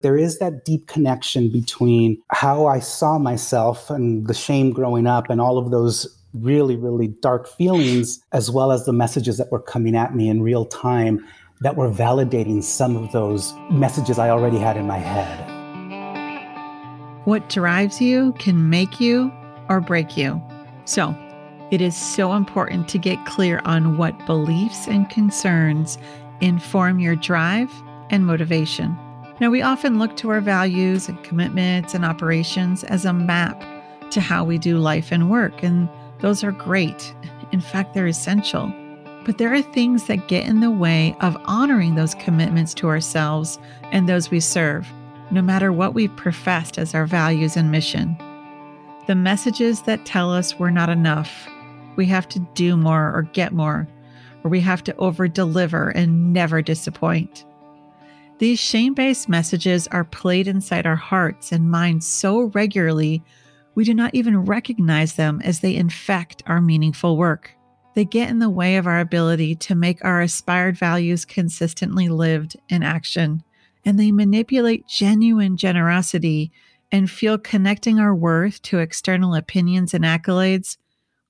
there is that deep connection between how I saw myself and the shame growing up and all of those really, really dark feelings, as well as the messages that were coming at me in real time that were validating some of those messages I already had in my head. What drives you can make you or break you. So, it is so important to get clear on what beliefs and concerns inform your drive and motivation. Now, we often look to our values and commitments and operations as a map to how we do life and work, and those are great. In fact, they're essential. But there are things that get in the way of honoring those commitments to ourselves and those we serve, no matter what we've professed as our values and mission. The messages that tell us we're not enough, we have to do more or get more, or we have to over deliver and never disappoint. These shame based messages are played inside our hearts and minds so regularly, we do not even recognize them as they infect our meaningful work. They get in the way of our ability to make our aspired values consistently lived in action, and they manipulate genuine generosity and feel connecting our worth to external opinions and accolades,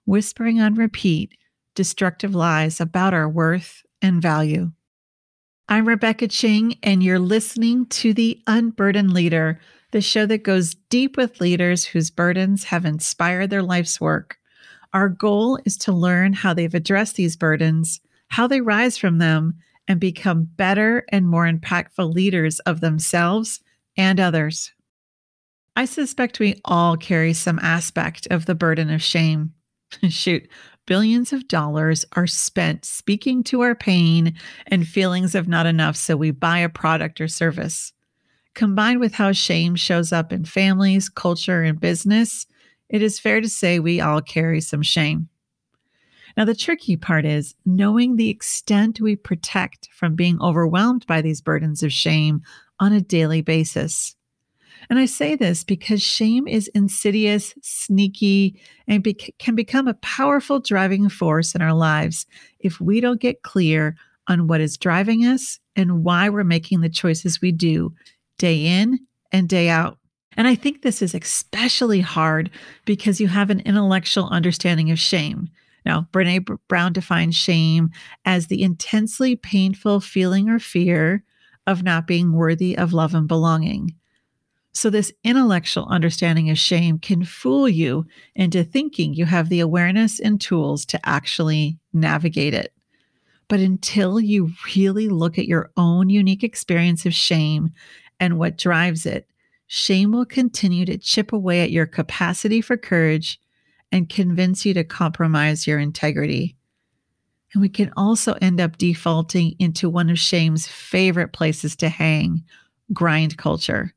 whispering on repeat destructive lies about our worth and value. I'm Rebecca Ching, and you're listening to The Unburdened Leader, the show that goes deep with leaders whose burdens have inspired their life's work. Our goal is to learn how they've addressed these burdens, how they rise from them, and become better and more impactful leaders of themselves and others. I suspect we all carry some aspect of the burden of shame. Shoot, billions of dollars are spent speaking to our pain and feelings of not enough, so we buy a product or service. Combined with how shame shows up in families, culture, and business, it is fair to say we all carry some shame. Now, the tricky part is knowing the extent we protect from being overwhelmed by these burdens of shame on a daily basis. And I say this because shame is insidious, sneaky, and be- can become a powerful driving force in our lives if we don't get clear on what is driving us and why we're making the choices we do day in and day out. And I think this is especially hard because you have an intellectual understanding of shame. Now, Brene Brown defines shame as the intensely painful feeling or fear of not being worthy of love and belonging. So, this intellectual understanding of shame can fool you into thinking you have the awareness and tools to actually navigate it. But until you really look at your own unique experience of shame and what drives it, shame will continue to chip away at your capacity for courage and convince you to compromise your integrity. And we can also end up defaulting into one of shame's favorite places to hang grind culture.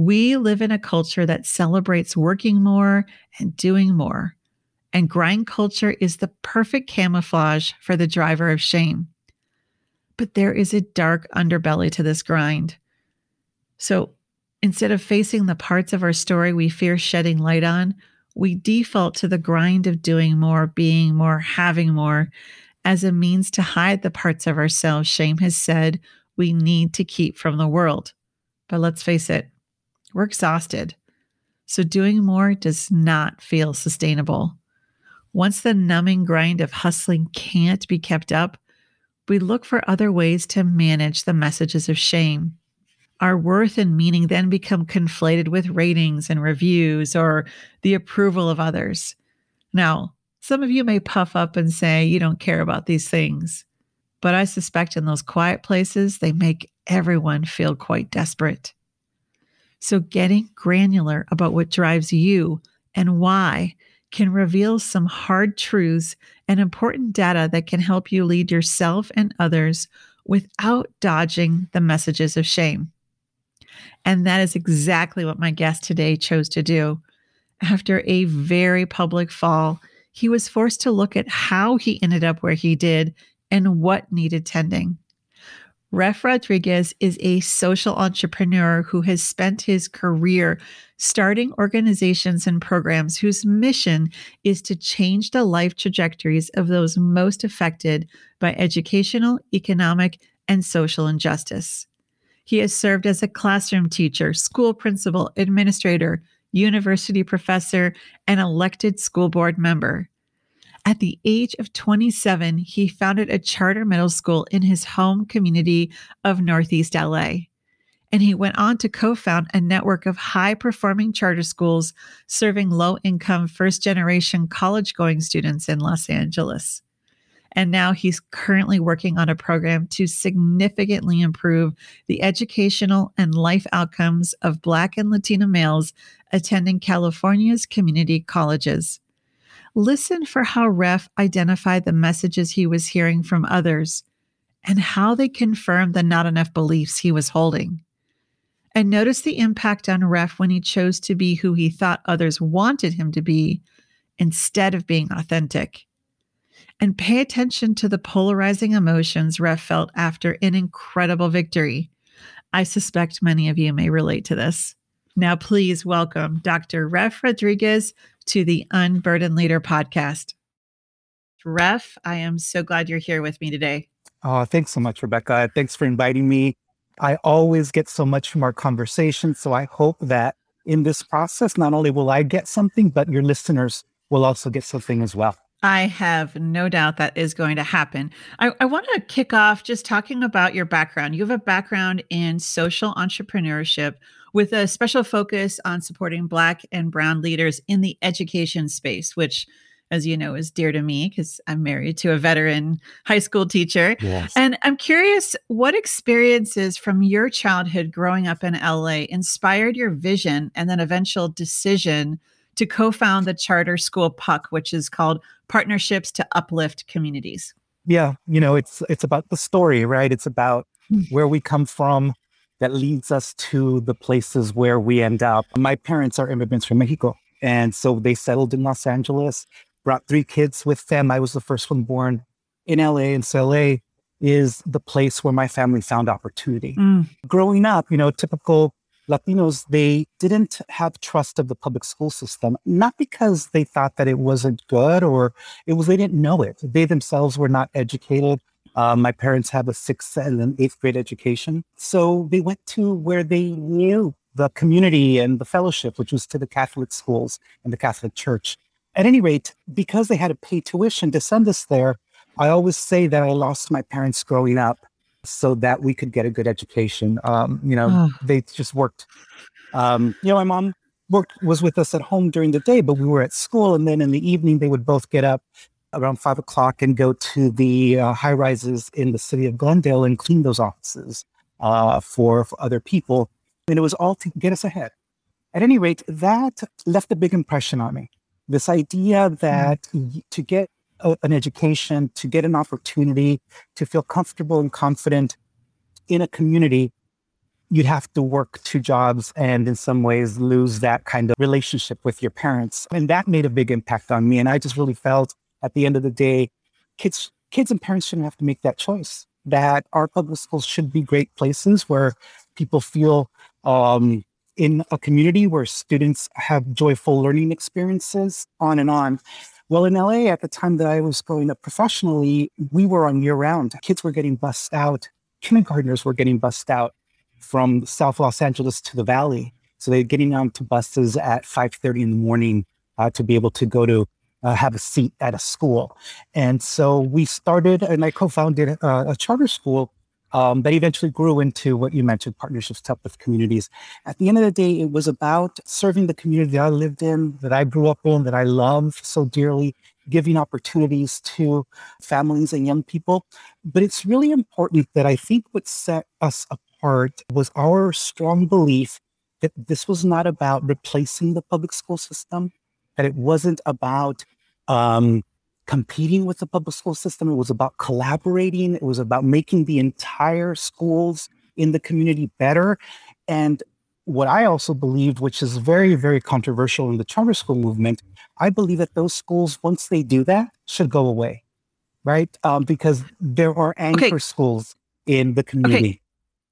We live in a culture that celebrates working more and doing more. And grind culture is the perfect camouflage for the driver of shame. But there is a dark underbelly to this grind. So instead of facing the parts of our story we fear shedding light on, we default to the grind of doing more, being more, having more as a means to hide the parts of ourselves shame has said we need to keep from the world. But let's face it, we're exhausted. So doing more does not feel sustainable. Once the numbing grind of hustling can't be kept up, we look for other ways to manage the messages of shame. Our worth and meaning then become conflated with ratings and reviews or the approval of others. Now, some of you may puff up and say you don't care about these things, but I suspect in those quiet places, they make everyone feel quite desperate. So, getting granular about what drives you and why can reveal some hard truths and important data that can help you lead yourself and others without dodging the messages of shame. And that is exactly what my guest today chose to do. After a very public fall, he was forced to look at how he ended up where he did and what needed tending. Ref Rodriguez is a social entrepreneur who has spent his career starting organizations and programs whose mission is to change the life trajectories of those most affected by educational, economic, and social injustice. He has served as a classroom teacher, school principal, administrator, university professor, and elected school board member. At the age of 27, he founded a charter middle school in his home community of Northeast LA. And he went on to co found a network of high performing charter schools serving low income first generation college going students in Los Angeles. And now he's currently working on a program to significantly improve the educational and life outcomes of Black and Latino males attending California's community colleges. Listen for how Ref identified the messages he was hearing from others and how they confirmed the not enough beliefs he was holding. And notice the impact on Ref when he chose to be who he thought others wanted him to be instead of being authentic and pay attention to the polarizing emotions Ref felt after an incredible victory. I suspect many of you may relate to this. Now, please welcome Dr. Ref Rodriguez to the Unburdened Leader podcast. Ref, I am so glad you're here with me today. Oh, thanks so much, Rebecca. Thanks for inviting me. I always get so much from our conversation. So I hope that in this process, not only will I get something, but your listeners will also get something as well. I have no doubt that is going to happen. I, I, want to kick off just talking about your background. You have a background in social entrepreneurship with a special focus on supporting Black and Brown leaders in the education space, which, as you know, is dear to me because I'm married to a veteran high school teacher. Yes. And I'm curious what experiences from your childhood growing up in LA inspired your vision and then eventual decision to co found the charter school PUC, which is called Partnerships to Uplift Communities. Yeah, you know, it's it's about the story, right? It's about hmm. where we come from that leads us to the places where we end up. My parents are immigrants from Mexico. And so they settled in Los Angeles, brought three kids with them. I was the first one born in LA. And so LA is the place where my family found opportunity. Mm. Growing up, you know, typical Latinos, they didn't have trust of the public school system, not because they thought that it wasn't good or it was they didn't know it. They themselves were not educated. Uh, my parents have a sixth and an eighth grade education. So they went to where they knew the community and the fellowship, which was to the Catholic schools and the Catholic Church. At any rate, because they had to pay tuition to send us there, I always say that I lost my parents growing up so that we could get a good education. Um, you know, oh. they just worked. Um, you know, my mom worked was with us at home during the day, but we were at school, and then in the evening they would both get up around five o'clock and go to the uh, high rises in the city of Glendale and clean those offices uh, for, for other people. And it was all to get us ahead. At any rate, that left a big impression on me. This idea that mm. to get an education, to get an opportunity, to feel comfortable and confident in a community, you'd have to work two jobs and in some ways lose that kind of relationship with your parents. And that made a big impact on me. And I just really felt at the end of the day, kids, kids and parents shouldn't have to make that choice. That our public schools should be great places where people feel um, in a community where students have joyful learning experiences, on and on. Well, in LA, at the time that I was growing up professionally, we were on year round. Kids were getting bussed out. Kindergartners were getting bussed out from South Los Angeles to the Valley. So they're getting onto buses at 5.30 in the morning uh, to be able to go to uh, have a seat at a school. And so we started, and I co-founded uh, a charter school um, that eventually grew into what you mentioned, partnerships to with communities. At the end of the day, it was about serving the community that I lived in, that I grew up in, that I love so dearly, giving opportunities to families and young people. But it's really important that I think what set us apart was our strong belief that this was not about replacing the public school system, that it wasn't about um, competing with the public school system. It was about collaborating. It was about making the entire schools in the community better. And what I also believed, which is very, very controversial in the charter school movement, I believe that those schools, once they do that, should go away, right? Um, because there are anchor okay. schools in the community. Okay.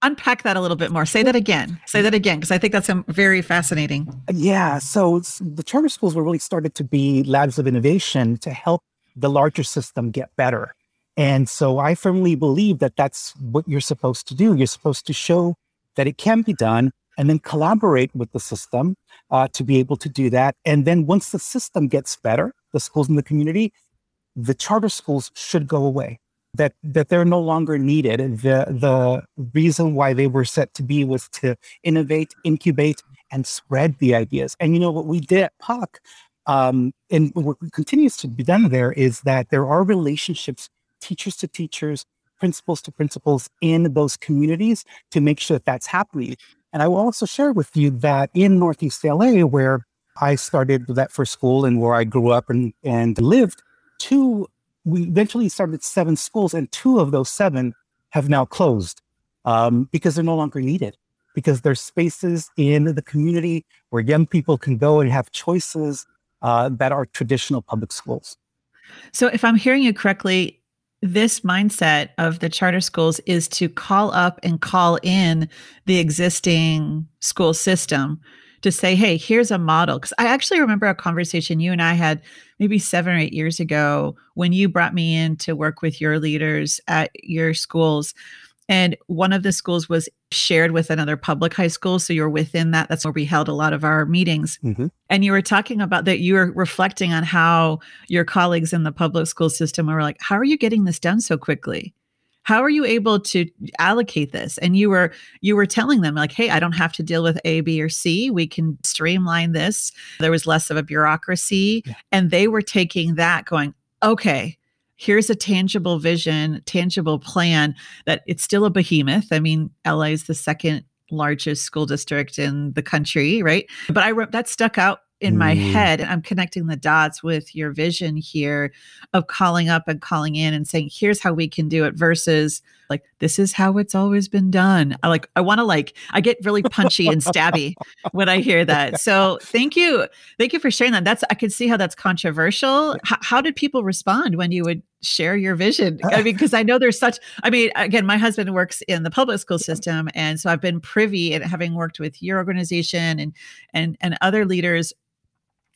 Unpack that a little bit more. Say that again. Say that again, because I think that's um, very fascinating. Yeah. So the charter schools were really started to be labs of innovation to help the larger system get better. And so I firmly believe that that's what you're supposed to do. You're supposed to show that it can be done, and then collaborate with the system uh, to be able to do that. And then once the system gets better, the schools in the community, the charter schools should go away. That that they're no longer needed. The the reason why they were set to be was to innovate, incubate, and spread the ideas. And you know what we did at Puck, um, and what continues to be done there is that there are relationships, teachers to teachers, principals to principals in those communities to make sure that that's happening. And I will also share with you that in Northeast LA, where I started that first school and where I grew up and, and lived, two, we eventually started seven schools, and two of those seven have now closed um, because they're no longer needed. Because there's spaces in the community where young people can go and have choices uh, that are traditional public schools. So, if I'm hearing you correctly, this mindset of the charter schools is to call up and call in the existing school system to say, hey, here's a model. Because I actually remember a conversation you and I had maybe seven or eight years ago when you brought me in to work with your leaders at your schools. And one of the schools was shared with another public high school. So you're within that. That's where we held a lot of our meetings. Mm-hmm. And you were talking about that you were reflecting on how your colleagues in the public school system were like, how are you getting this done so quickly? How are you able to allocate this? And you were you were telling them like, hey, I don't have to deal with A, B, or C. We can streamline this. There was less of a bureaucracy. Yeah. And they were taking that going, okay, here's a tangible vision, tangible plan that it's still a behemoth. I mean, LA is the second largest school district in the country, right? But I wrote that stuck out in my mm. head and i'm connecting the dots with your vision here of calling up and calling in and saying here's how we can do it versus like this is how it's always been done i like i want to like i get really punchy and stabby when i hear that so thank you thank you for sharing that that's i can see how that's controversial H- how did people respond when you would share your vision. I mean because i know there's such i mean again my husband works in the public school system and so i've been privy and having worked with your organization and and and other leaders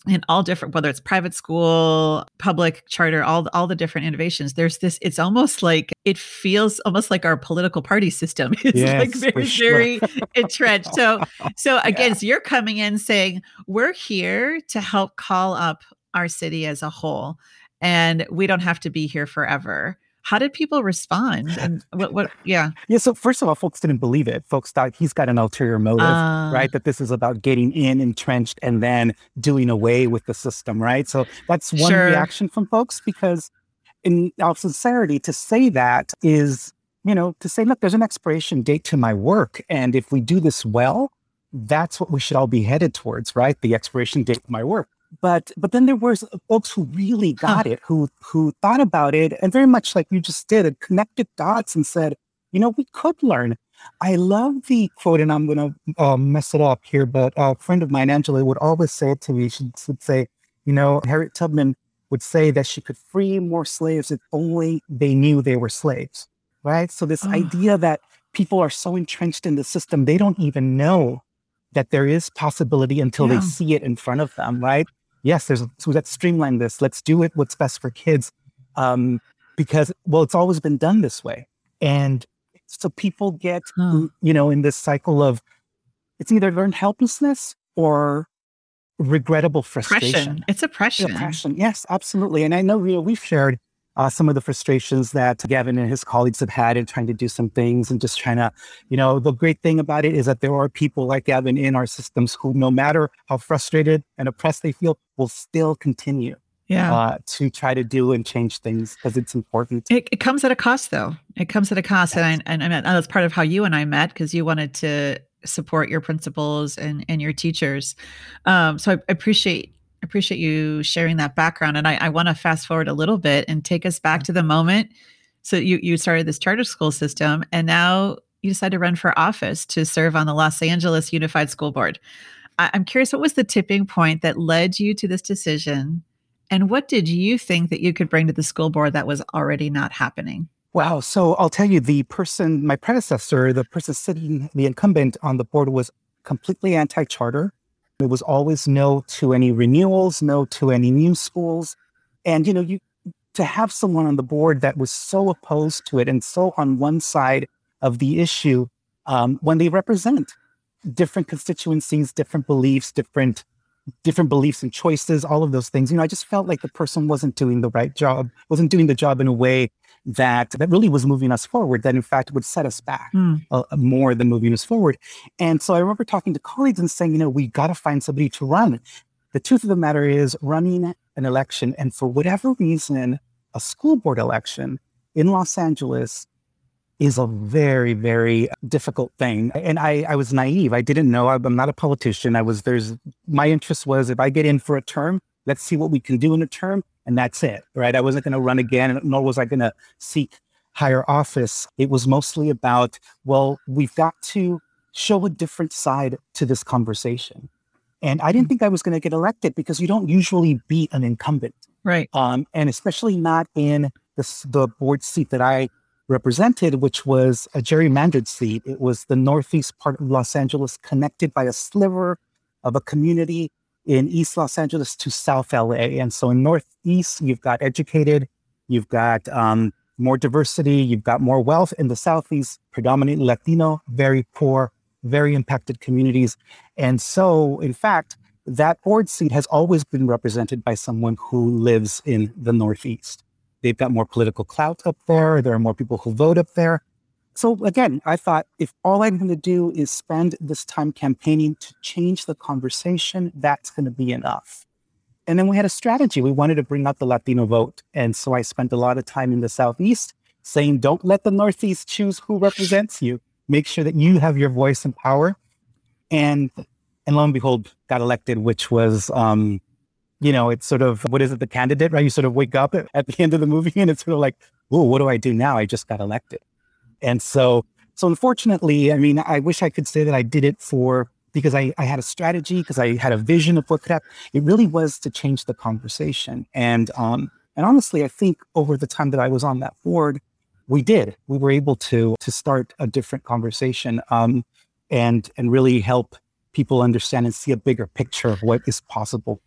in all different whether it's private school public charter all all the different innovations. There's this it's almost like it feels almost like our political party system. Is yes, like very sure. very entrenched. So so again yeah. so you're coming in saying we're here to help call up our city as a whole and we don't have to be here forever how did people respond? And what, what, yeah. Yeah. So, first of all, folks didn't believe it. Folks thought he's got an ulterior motive, uh, right? That this is about getting in entrenched and then doing away with the system, right? So, that's one sure. reaction from folks because, in all sincerity, to say that is, you know, to say, look, there's an expiration date to my work. And if we do this well, that's what we should all be headed towards, right? The expiration date of my work but but then there was folks who really got huh. it who who thought about it and very much like you just did and connected dots and said you know we could learn i love the quote and i'm going to uh, mess it up here but a friend of mine angela would always say it to me she would say you know harriet tubman would say that she could free more slaves if only they knew they were slaves right so this oh. idea that people are so entrenched in the system they don't even know that there is possibility until yeah. they see it in front of them right yes, there's so let's streamline this. Let's do it what's best for kids. Um, because well, it's always been done this way. And so people get, huh. you know, in this cycle of it's either learned helplessness or regrettable frustration. It's oppression. Oppression. Yes, absolutely. And I know, you know, we've shared uh, some of the frustrations that Gavin and his colleagues have had in trying to do some things and just trying to, you know, the great thing about it is that there are people like Gavin in our systems who, no matter how frustrated and oppressed they feel, will still continue. Yeah. Uh, to try to do and change things because it's important. It, it, comes at a cost, though. It comes at a cost, yes. and I, and, and that's part of how you and I met because you wanted to support your principals and and your teachers. Um, so I appreciate appreciate you sharing that background. And I, I want to fast forward a little bit and take us back mm. to the moment. So you you started this charter school system, and now you decided to run for office to serve on the Los Angeles Unified School Board. I, I'm curious, what was the tipping point that led you to this decision? And what did you think that you could bring to the school board that was already not happening? Wow. So I'll tell you, the person, my predecessor, the person sitting, the incumbent on the board was completely anti charter. It was always no to any renewals, no to any new schools. And, you know, you to have someone on the board that was so opposed to it and so on one side of the issue um, when they represent different constituencies, different beliefs, different different beliefs and choices, all of those things. You know, I just felt like the person wasn't doing the right job, wasn't doing the job in a way that that really was moving us forward. That in fact would set us back mm. uh, more than moving us forward. And so I remember talking to colleagues and saying, you know, we got to find somebody to run. The truth of the matter is, running an election, and for whatever reason, a school board election in Los Angeles is a very, very difficult thing. And I, I was naive. I didn't know. I'm not a politician. I was, there's, my interest was if I get in for a term, let's see what we can do in a term. And that's it, right? I wasn't going to run again, nor was I going to seek higher office. It was mostly about, well, we've got to show a different side to this conversation. And I didn't mm. think I was going to get elected because you don't usually beat an incumbent. Right. Um, and especially not in the, the board seat that I represented, which was a gerrymandered seat. It was the northeast part of Los Angeles, connected by a sliver of a community in East Los Angeles to South LA. And so in Northeast, you've got educated, you've got um, more diversity, you've got more wealth. In the Southeast, predominantly Latino, very poor, very impacted communities. And so, in fact, that board seat has always been represented by someone who lives in the Northeast. They've got more political clout up there. There are more people who vote up there. So again, I thought if all I'm going to do is spend this time campaigning to change the conversation, that's going to be enough. And then we had a strategy. We wanted to bring out the Latino vote. And so I spent a lot of time in the Southeast saying, don't let the Northeast choose who represents you. Make sure that you have your voice and power. And and lo and behold, got elected, which was um, you know, it's sort of what is it, the candidate, right? You sort of wake up at the end of the movie and it's sort of like, oh, what do I do now? I just got elected. And so, so unfortunately, I mean, I wish I could say that I did it for because I, I had a strategy, because I had a vision of what could happen. It really was to change the conversation. And um, and honestly, I think over the time that I was on that board, we did. We were able to to start a different conversation um, and and really help people understand and see a bigger picture of what is possible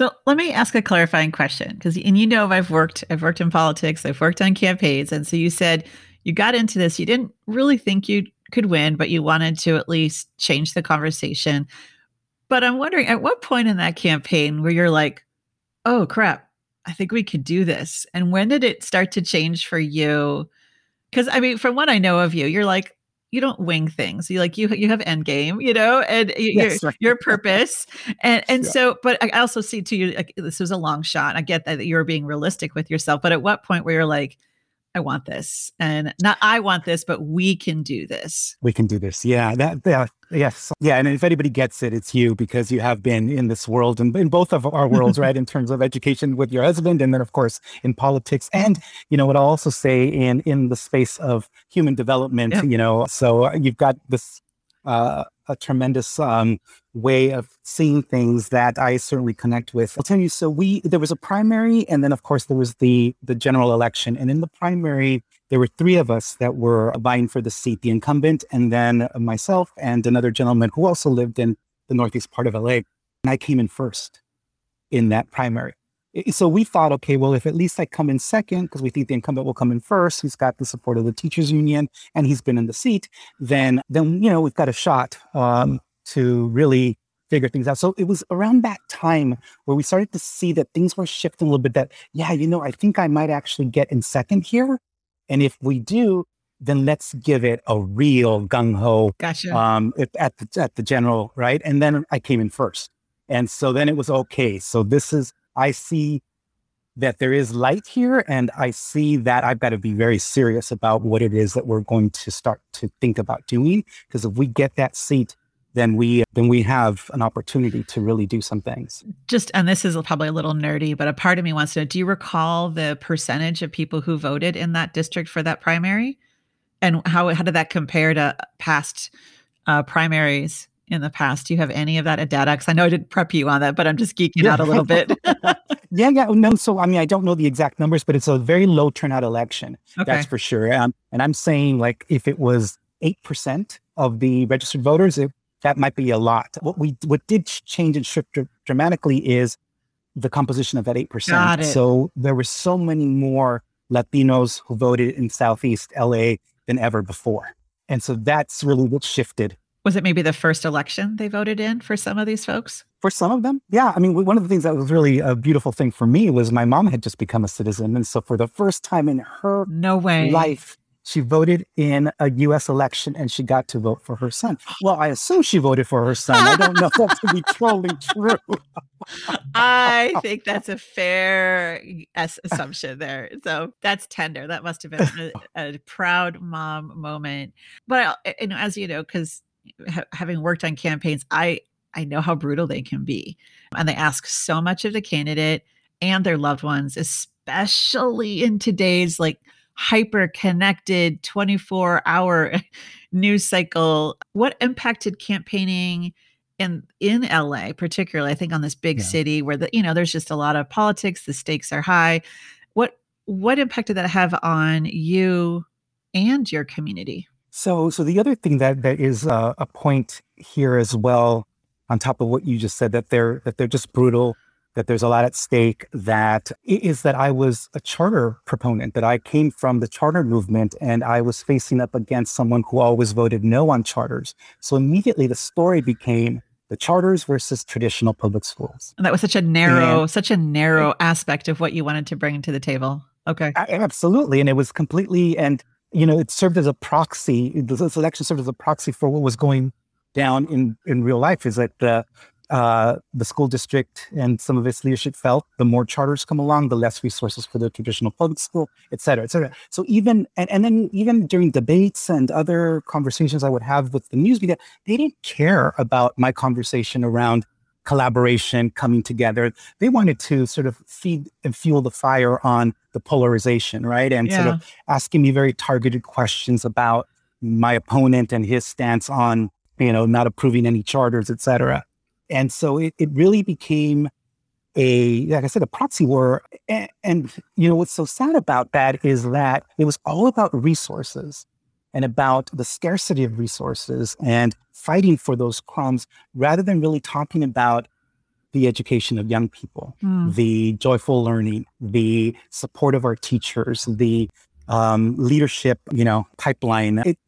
so let me ask a clarifying question because and you know I've worked I've worked in politics, I've worked on campaigns and so you said you got into this, you didn't really think you could win, but you wanted to at least change the conversation. But I'm wondering at what point in that campaign where you're like, "Oh crap, I think we could do this." And when did it start to change for you? Cuz I mean, from what I know of you, you're like, you don't wing things. You like you you have end game, you know, and yes, your right. your purpose. And and yeah. so, but I also see to you like this was a long shot. I get that you're being realistic with yourself, but at what point where you're like, I want this. And not I want this, but we can do this. We can do this. Yeah. That yeah. Yes. Yeah. And if anybody gets it, it's you because you have been in this world and in both of our worlds, right? In terms of education with your husband and then of course in politics. And, you know, what I'll also say in in the space of human development, yeah. you know, so uh, you've got this uh a tremendous um, way of seeing things that I certainly connect with. I'll tell you. So we there was a primary, and then of course there was the the general election. And in the primary, there were three of us that were vying for the seat: the incumbent, and then myself and another gentleman who also lived in the northeast part of LA. And I came in first in that primary. So we thought, okay, well, if at least I come in second, because we think the incumbent will come in first, he's got the support of the teachers union and he's been in the seat, then then you know we've got a shot um, to really figure things out. So it was around that time where we started to see that things were shifting a little bit. That yeah, you know, I think I might actually get in second here, and if we do, then let's give it a real gung ho. Gotcha. Um, at the at the general right, and then I came in first, and so then it was okay. So this is I see that there is light here and I see that I've got to be very serious about what it is that we're going to start to think about doing. Because if we get that seat, then we then we have an opportunity to really do some things. Just and this is probably a little nerdy, but a part of me wants to know, do you recall the percentage of people who voted in that district for that primary? And how how did that compare to past uh, primaries? In the past? Do you have any of that at Because I know I didn't prep you on that, but I'm just geeking yeah. out a little bit. yeah, yeah. No, so I mean, I don't know the exact numbers, but it's a very low turnout election. Okay. That's for sure. Um, and I'm saying like if it was eight percent of the registered voters, it, that might be a lot. What we what did change and shift dr- dramatically is the composition of that eight percent. So there were so many more Latinos who voted in Southeast LA than ever before. And so that's really what shifted. Was it maybe the first election they voted in for some of these folks? For some of them, yeah. I mean, one of the things that was really a beautiful thing for me was my mom had just become a citizen. And so for the first time in her no way life, she voted in a US election and she got to vote for her son. Well, I assume she voted for her son. I don't know that to be totally true. I think that's a fair assumption there. So that's tender. That must have been a, a proud mom moment. But uh, you know, as you know, because ha- having worked on campaigns, I I know how brutal they can be, and they ask so much of the candidate and their loved ones, especially in today's like hyper connected 24 hour news cycle. What impacted campaigning? in in LA particularly I think on this big yeah. city where the you know there's just a lot of politics the stakes are high what what impact did that have on you and your community so so the other thing that that is uh, a point here as well on top of what you just said that they're that they're just brutal that there's a lot at stake that is that I was a charter proponent, that I came from the charter movement and I was facing up against someone who always voted no on charters. So immediately the story became the charters versus traditional public schools. And that was such a narrow, and, such a narrow aspect of what you wanted to bring to the table. Okay. Absolutely. And it was completely, and, you know, it served as a proxy. This election served as a proxy for what was going down in, in real life is that the, uh, the school district and some of its leadership felt the more charters come along, the less resources for the traditional public school, et cetera, et cetera. So even and, and then even during debates and other conversations I would have with the news media, they didn't care about my conversation around collaboration coming together. They wanted to sort of feed and fuel the fire on the polarization, right? And yeah. sort of asking me very targeted questions about my opponent and his stance on, you know, not approving any charters, et cetera. And so it, it really became a, like I said, a proxy war. And, and, you know, what's so sad about that is that it was all about resources and about the scarcity of resources and fighting for those crumbs rather than really talking about the education of young people, mm. the joyful learning, the support of our teachers, the um, leadership, you know, pipeline. It,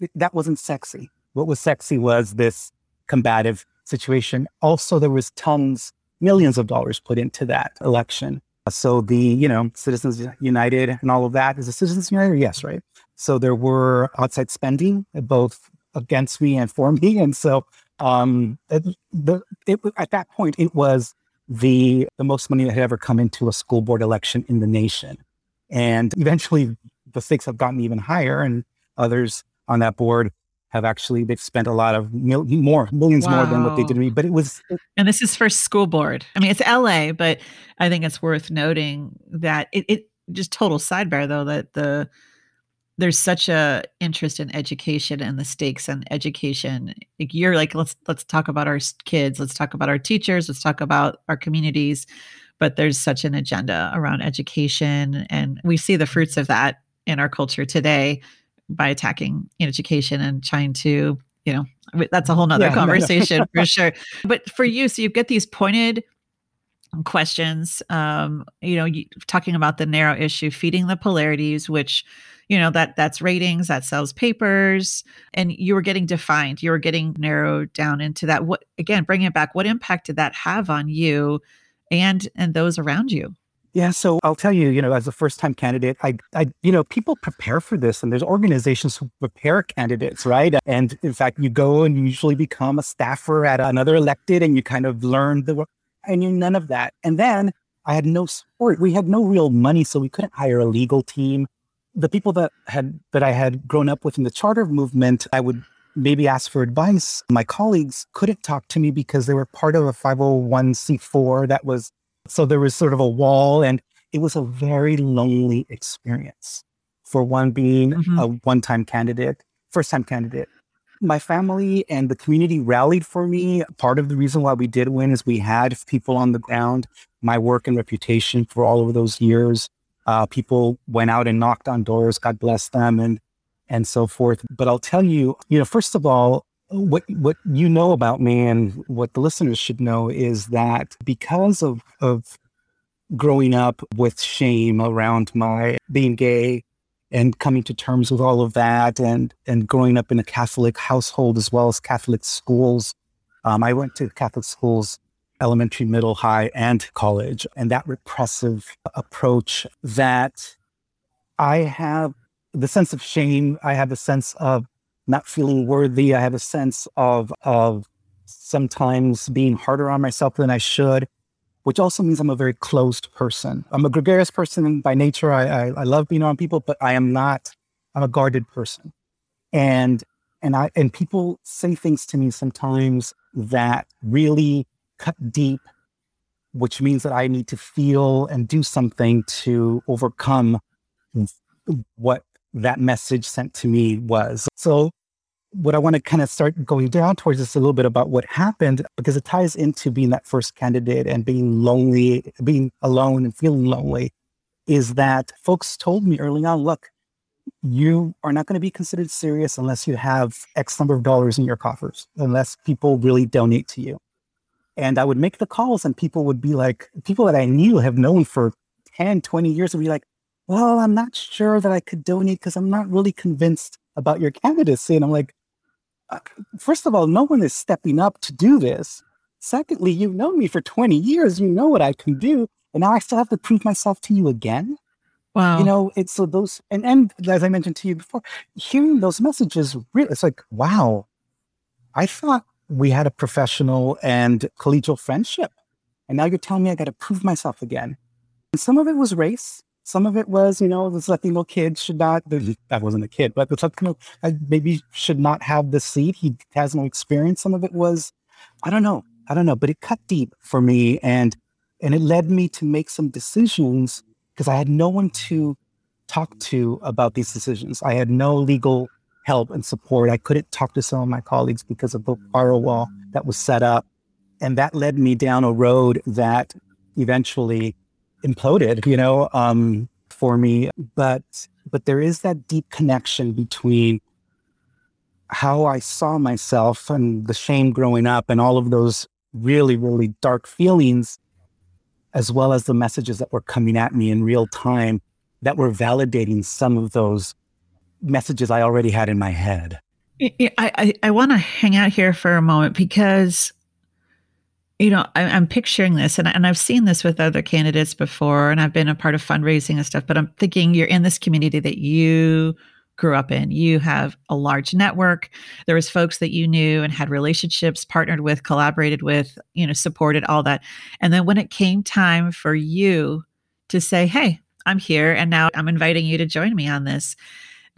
it, that wasn't sexy. What was sexy was this combative situation. Also, there was tons, millions of dollars put into that election. So the, you know, Citizens United and all of that is a Citizens United? Yes, right. So there were outside spending both against me and for me. And so um, it, the, it, at that point, it was the, the most money that had ever come into a school board election in the nation. And eventually the stakes have gotten even higher and others on that board have actually they've spent a lot of mil- more millions wow. more than what they did to me but it was and this is for school board i mean it's la but i think it's worth noting that it, it just total sidebar though that the there's such a interest in education and the stakes and education like you're like let's let's talk about our kids let's talk about our teachers let's talk about our communities but there's such an agenda around education and we see the fruits of that in our culture today by attacking education and trying to you know that's a whole nother yeah, conversation no, no. for sure but for you so you get these pointed questions um you know you, talking about the narrow issue feeding the polarities which you know that that's ratings that sells papers and you were getting defined you were getting narrowed down into that what again bringing it back what impact did that have on you and and those around you yeah, so I'll tell you, you know, as a first-time candidate, I, I, you know, people prepare for this, and there's organizations who prepare candidates, right? And in fact, you go and you usually become a staffer at another elected, and you kind of learn the work. I knew none of that, and then I had no support. We had no real money, so we couldn't hire a legal team. The people that had that I had grown up with in the charter movement, I would maybe ask for advice. My colleagues couldn't talk to me because they were part of a 501c4 that was so there was sort of a wall, and it was a very lonely experience for one being mm-hmm. a one time candidate, first time candidate. My family and the community rallied for me. Part of the reason why we did win is we had people on the ground. My work and reputation for all of those years, uh, people went out and knocked on doors. God bless them, and and so forth. But I'll tell you, you know, first of all, what what you know about me and what the listeners should know is that because of of growing up with shame around my being gay and coming to terms with all of that and and growing up in a Catholic household as well as Catholic schools. Um, I went to Catholic schools, elementary, middle, high, and college, and that repressive approach that I have the sense of shame. I have a sense of not feeling worthy. I have a sense of of sometimes being harder on myself than I should which also means I'm a very closed person. I'm a gregarious person by nature. I, I, I love being around people, but I am not. I'm a guarded person, and and I and people say things to me sometimes that really cut deep, which means that I need to feel and do something to overcome what that message sent to me was. So what I want to kind of start going down towards is a little bit about what happened because it ties into being that first candidate and being lonely, being alone and feeling lonely. Is that folks told me early on, look, you are not going to be considered serious unless you have X number of dollars in your coffers, unless people really donate to you. And I would make the calls, and people would be like, people that I knew have known for 10, 20 years would be like, well, I'm not sure that I could donate because I'm not really convinced about your candidacy. And I'm like, uh, first of all, no one is stepping up to do this. Secondly, you've known me for 20 years. You know what I can do. And now I still have to prove myself to you again. Wow. You know, it's so those, and, and as I mentioned to you before, hearing those messages, really, it's like, wow, I thought we had a professional and collegial friendship. And now you're telling me I got to prove myself again. And some of it was race. Some of it was, you know, this Latino kid should not, that wasn't a kid, but this Latino maybe should not have the seat. He has no experience. Some of it was, I don't know. I don't know, but it cut deep for me. And, and it led me to make some decisions because I had no one to talk to about these decisions. I had no legal help and support. I couldn't talk to some of my colleagues because of the firewall that was set up. And that led me down a road that eventually imploded, you know, um, for me. But but there is that deep connection between how I saw myself and the shame growing up and all of those really, really dark feelings, as well as the messages that were coming at me in real time that were validating some of those messages I already had in my head. I, I, I want to hang out here for a moment because you know, I, am picturing this, and, and I've seen this with other candidates before, and I've been a part of fundraising and stuff. But I'm thinking you're in this community that you grew up in. You have a large network. There was folks that you knew and had relationships, partnered with, collaborated with, you know, supported all that. And then when it came time for you to say, "Hey, I'm here, and now I'm inviting you to join me on this,"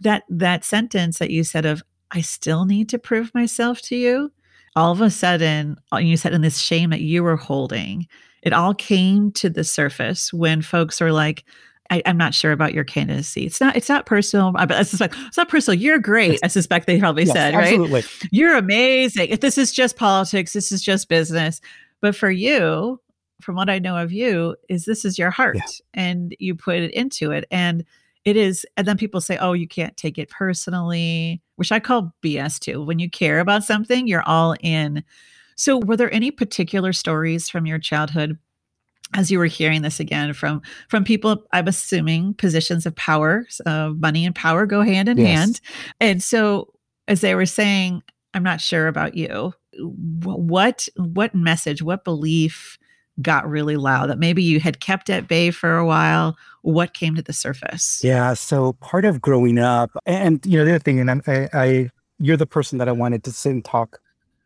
that that sentence that you said of, "I still need to prove myself to you." all of a sudden, uh, you said in this shame that you were holding, it all came to the surface when folks are like, I, am not sure about your candidacy. It's not. It's not personal. I, I suspect it's not personal. You're great. I suspect they probably yes, said, absolutely. right? You're amazing. If this is just politics, this is just business. But for you, from what I know of you, is this is your heart, yeah. and you put it into it, and it is. And then people say, "Oh, you can't take it personally." which I call BS too. When you care about something, you're all in. So, were there any particular stories from your childhood as you were hearing this again from from people i'm assuming positions of power uh, money and power go hand in yes. hand and so as they were saying i'm not sure about you what what message what belief got really loud that maybe you had kept at bay for a while what came to the surface. Yeah so part of growing up and you know the other thing and I, I you're the person that i wanted to sit and talk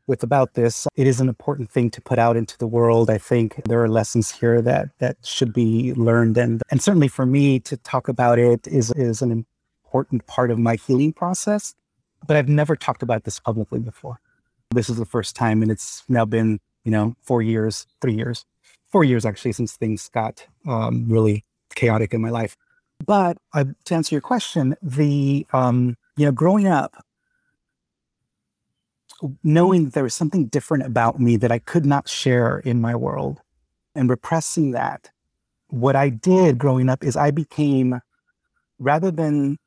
with about this. It is an important thing to put out into the world. I think there are lessons here that that should be learned and and certainly for me to talk about it is is an important part of my healing process but i've never talked about this publicly before. This is the first time and it's now been you know four years three years four years actually since things got um, really chaotic in my life. But uh, to answer your question, the um, you know growing up, knowing there was something different about me that I could not share in my world, and repressing that, what I did growing up is I became, rather than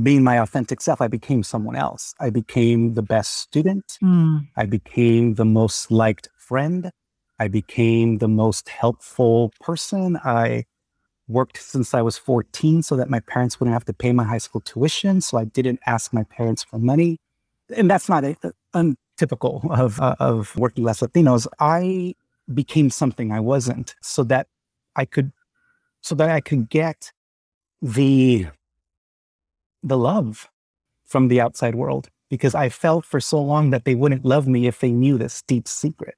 being my authentic self, I became someone else. I became the best student. Mm. I became the most liked friend. I became the most helpful person. I worked since I was 14 so that my parents wouldn't have to pay my high school tuition. So I didn't ask my parents for money. And that's not a, a, untypical of, uh, of working class Latinos. I became something I wasn't so that I could, so that I could get the, the love from the outside world because I felt for so long that they wouldn't love me if they knew this deep secret.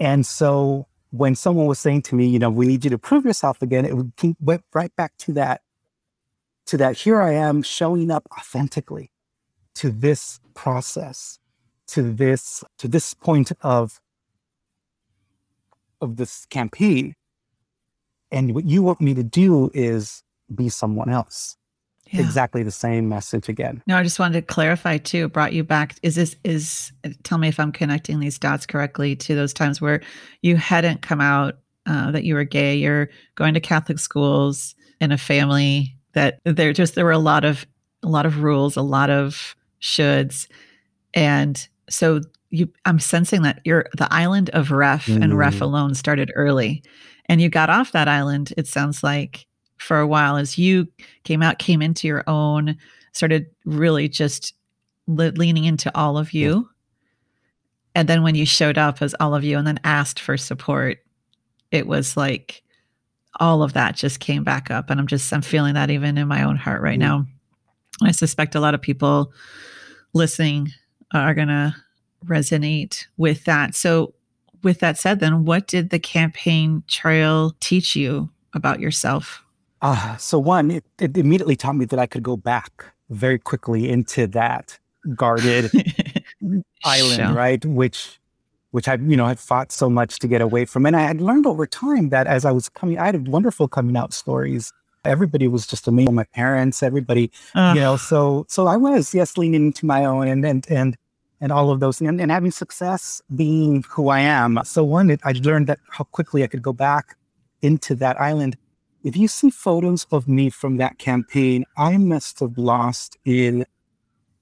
And so when someone was saying to me, you know, we need you to prove yourself again, it went right back to that, to that here I am showing up authentically to this process, to this, to this point of, of this campaign. And what you want me to do is be someone else yeah. exactly the same message again. No, I just wanted to clarify too. Brought you back. Is this is? Tell me if I'm connecting these dots correctly to those times where you hadn't come out uh, that you were gay. You're going to Catholic schools in a family that there just there were a lot of a lot of rules, a lot of shoulds, and so you. I'm sensing that you're the island of ref mm. and ref mm. alone started early, and you got off that island. It sounds like for a while as you came out, came into your own, started really just le- leaning into all of you. Yeah. And then when you showed up as all of you and then asked for support, it was like all of that just came back up. And I'm just, I'm feeling that even in my own heart right mm now. I suspect a lot of people listening are going to resonate with that. So, with that said, then what did the campaign trail teach you about yourself? Uh, so one, it, it immediately taught me that I could go back very quickly into that guarded island, sure. right? Which which I, you know, had fought so much to get away from. And I had learned over time that as I was coming, I had wonderful coming out stories. Everybody was just amazing. My parents, everybody, uh. you know, so so I was, yes, leaning into my own and and and and all of those and, and having success being who I am. So one, it, I learned that how quickly I could go back into that island if you see photos of me from that campaign, I must have lost in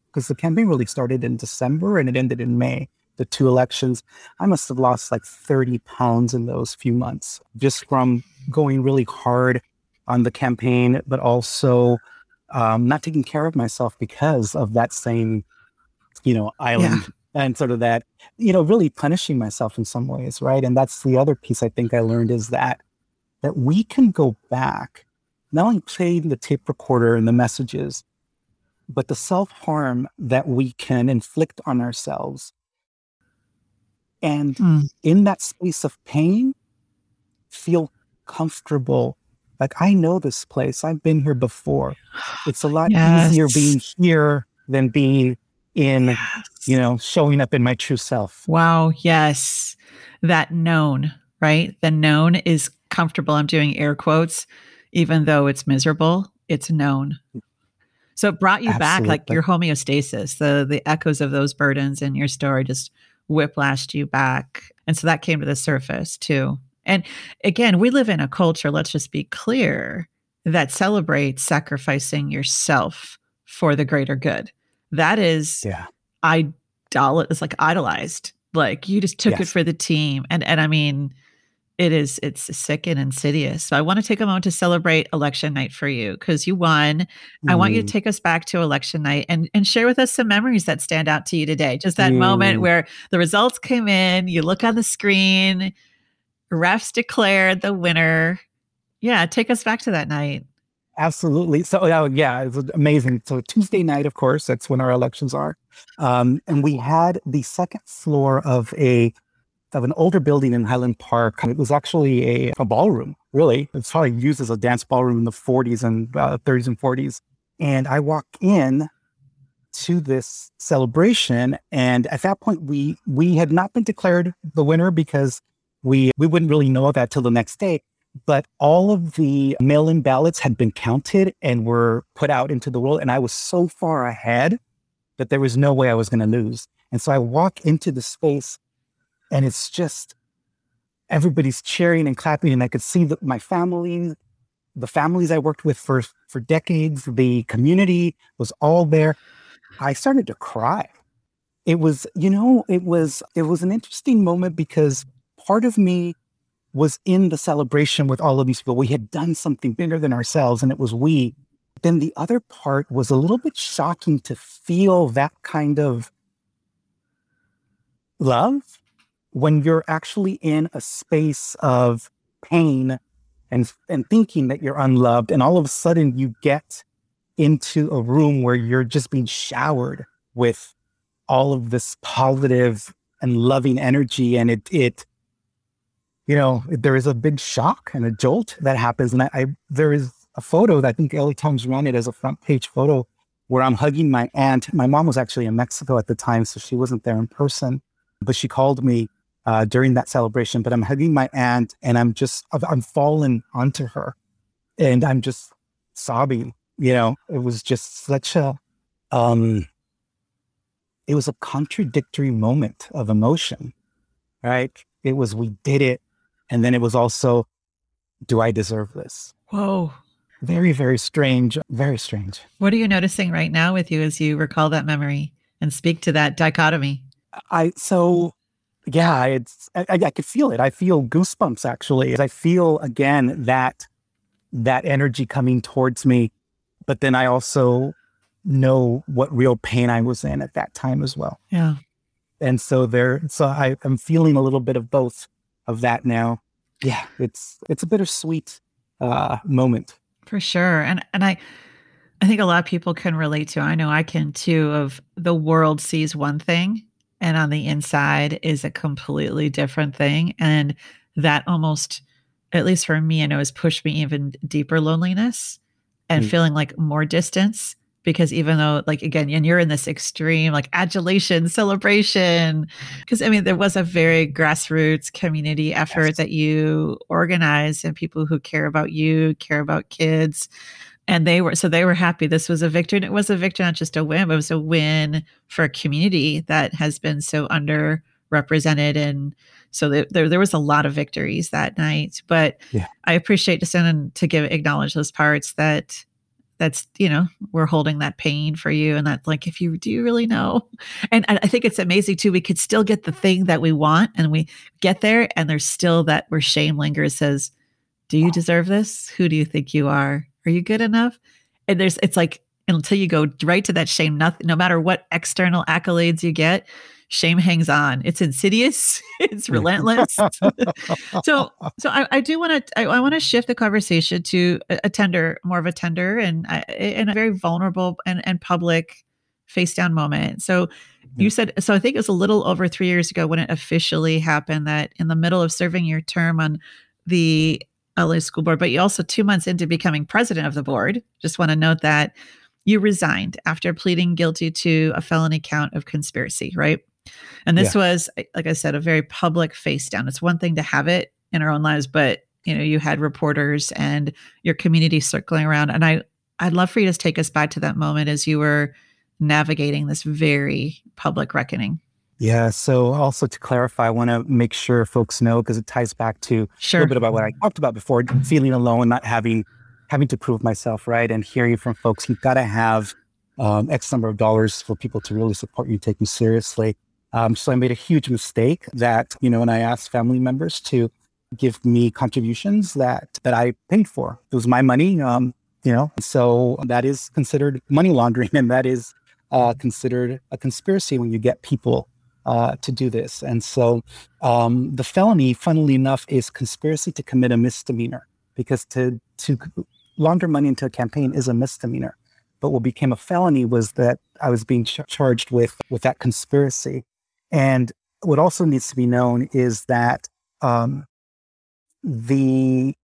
because the campaign really started in December and it ended in May, the two elections. I must have lost like 30 pounds in those few months just from going really hard on the campaign, but also um, not taking care of myself because of that same, you know, island. Yeah. And sort of that, you know, really punishing myself in some ways, right? And that's the other piece I think I learned is that that we can go back, not only playing the tape recorder and the messages, but the self harm that we can inflict on ourselves. And mm. in that space of pain, feel comfortable. Like, I know this place, I've been here before. It's a lot yes. easier being here than being in, yes. you know, showing up in my true self. Wow. Yes. That known, right? The known is comfortable. I'm doing air quotes, even though it's miserable, it's known. So it brought you Absolutely. back like your homeostasis, the the echoes of those burdens in your story just whiplashed you back. And so that came to the surface too. And again, we live in a culture, let's just be clear, that celebrates sacrificing yourself for the greater good. That is yeah. idol it's like idolized. Like you just took yes. it for the team. And and I mean, it is it's sick and insidious. So i want to take a moment to celebrate election night for you because you won. Mm. i want you to mm. take us back to election night and and share with us some memories that stand out to you today. Just that mm. moment where the results came in you look on the screen refs declared the winner. Yeah take us back to that night. Absolutely. So uh, yeah it was amazing. So tuesday night of course that's when our elections are. Um, and we had the second floor of a of an older building in Highland Park. It was actually a, a ballroom, really. It's probably used as a dance ballroom in the 40s and uh, 30s and 40s. And I walk in to this celebration, and at that point, we we had not been declared the winner because we we wouldn't really know that till the next day. But all of the mail-in ballots had been counted and were put out into the world, and I was so far ahead that there was no way I was going to lose. And so I walk into the space and it's just everybody's cheering and clapping and i could see that my family the families i worked with for for decades the community was all there i started to cry it was you know it was it was an interesting moment because part of me was in the celebration with all of these people. We had done something bigger than ourselves, and it was we. Then the other part was a little bit shocking to feel that kind of love when you're actually in a space of pain and and thinking that you're unloved and all of a sudden you get into a room where you're just being showered with all of this positive and loving energy and it it you know there is a big shock and a jolt that happens and I, I there is a photo that I think LA Times ran it as a front page photo where I'm hugging my aunt. My mom was actually in Mexico at the time, so she wasn't there in person, but she called me uh, during that celebration. But I'm hugging my aunt and I'm just, I'm falling onto her and I'm just sobbing. You know, it was just such a, um, it was a contradictory moment of emotion, right? It was, we did it. And then it was also, do I deserve this? Whoa. Very, very strange. Very strange. What are you noticing right now with you as you recall that memory and speak to that dichotomy? I, so yeah, it's, I, I could feel it. I feel goosebumps actually. I feel again that, that energy coming towards me. But then I also know what real pain I was in at that time as well. Yeah. And so there, so I, I'm feeling a little bit of both of that now. Yeah, it's it's a bittersweet uh, moment for sure. And and I I think a lot of people can relate to. I know I can too. Of the world sees one thing, and on the inside is a completely different thing, and that almost, at least for me, I know has pushed me even deeper loneliness and mm. feeling like more distance because even though like again and you're in this extreme like adulation celebration because i mean there was a very grassroots community effort yes. that you organized and people who care about you care about kids and they were so they were happy. This was a victory. And it was a victory not just a win but it was a win for a community that has been so underrepresented. And so there, there, there was a lot of victories that night. But yeah. i appreciate just and to give acknowledge those parts that that's you know we're holding that pain for you. And that like if you do you really know? And i think it's amazing too we could still get the thing that we want and we get there and there's still that where shame lingers says do you deserve this? Who do you think you are are you good enough and there's it's like until you go right to that shame nothing no matter what external accolades you get shame hangs on. It's insidious. It's relentless. so, so I, I do want to I, I want to shift the conversation to a, a, tender, more of a tender and uh, and a very vulnerable and and public face down moment. So, you said so. I think it was a little over three years ago when it officially happened that in the middle of serving your term on the LA School Board, but you also two months into becoming president of the board. Just want to note that you resigned after pleading guilty to a felony count of conspiracy, right? And this yeah. was, like I said, a very public face down. It's one thing to have it in our own lives, but you know, you had reporters and your community circling around. And I, I'd love for you to take us back to that moment as you were navigating this very public reckoning. Yeah. So also to clarify, I want to make sure folks know because it ties back to sure. a little bit about what I talked about before, feeling alone, not having having to prove myself, right? And hearing from folks, you've got to have um, X number of dollars for people to really support you, take you seriously. Um, so I made a huge mistake that, you know, when I asked family members to give me contributions that that I paid for. It was my money, um, you know, so that is considered money laundering and that is uh, considered a conspiracy when you get people uh, to do this. And so um, the felony, funnily enough, is conspiracy to commit a misdemeanor because to to launder money into a campaign is a misdemeanor. But what became a felony was that I was being ch- charged with with that conspiracy. And what also needs to be known is that um, the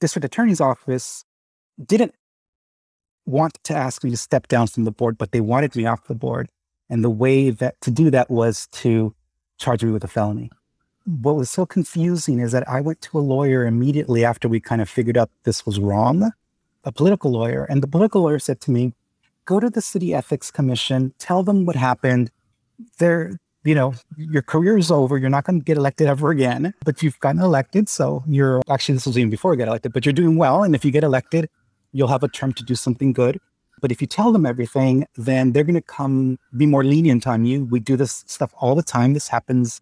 district attorney's office didn't want to ask me to step down from the board, but they wanted me off the board. And the way that to do that was to charge me with a felony. What was so confusing is that I went to a lawyer immediately after we kind of figured out this was wrong, a political lawyer. And the political lawyer said to me, go to the city ethics commission, tell them what happened. They're, you know, your career is over. You're not going to get elected ever again, but you've gotten elected. So you're actually, this was even before I got elected, but you're doing well. And if you get elected, you'll have a term to do something good. But if you tell them everything, then they're going to come be more lenient on you. We do this stuff all the time. This happens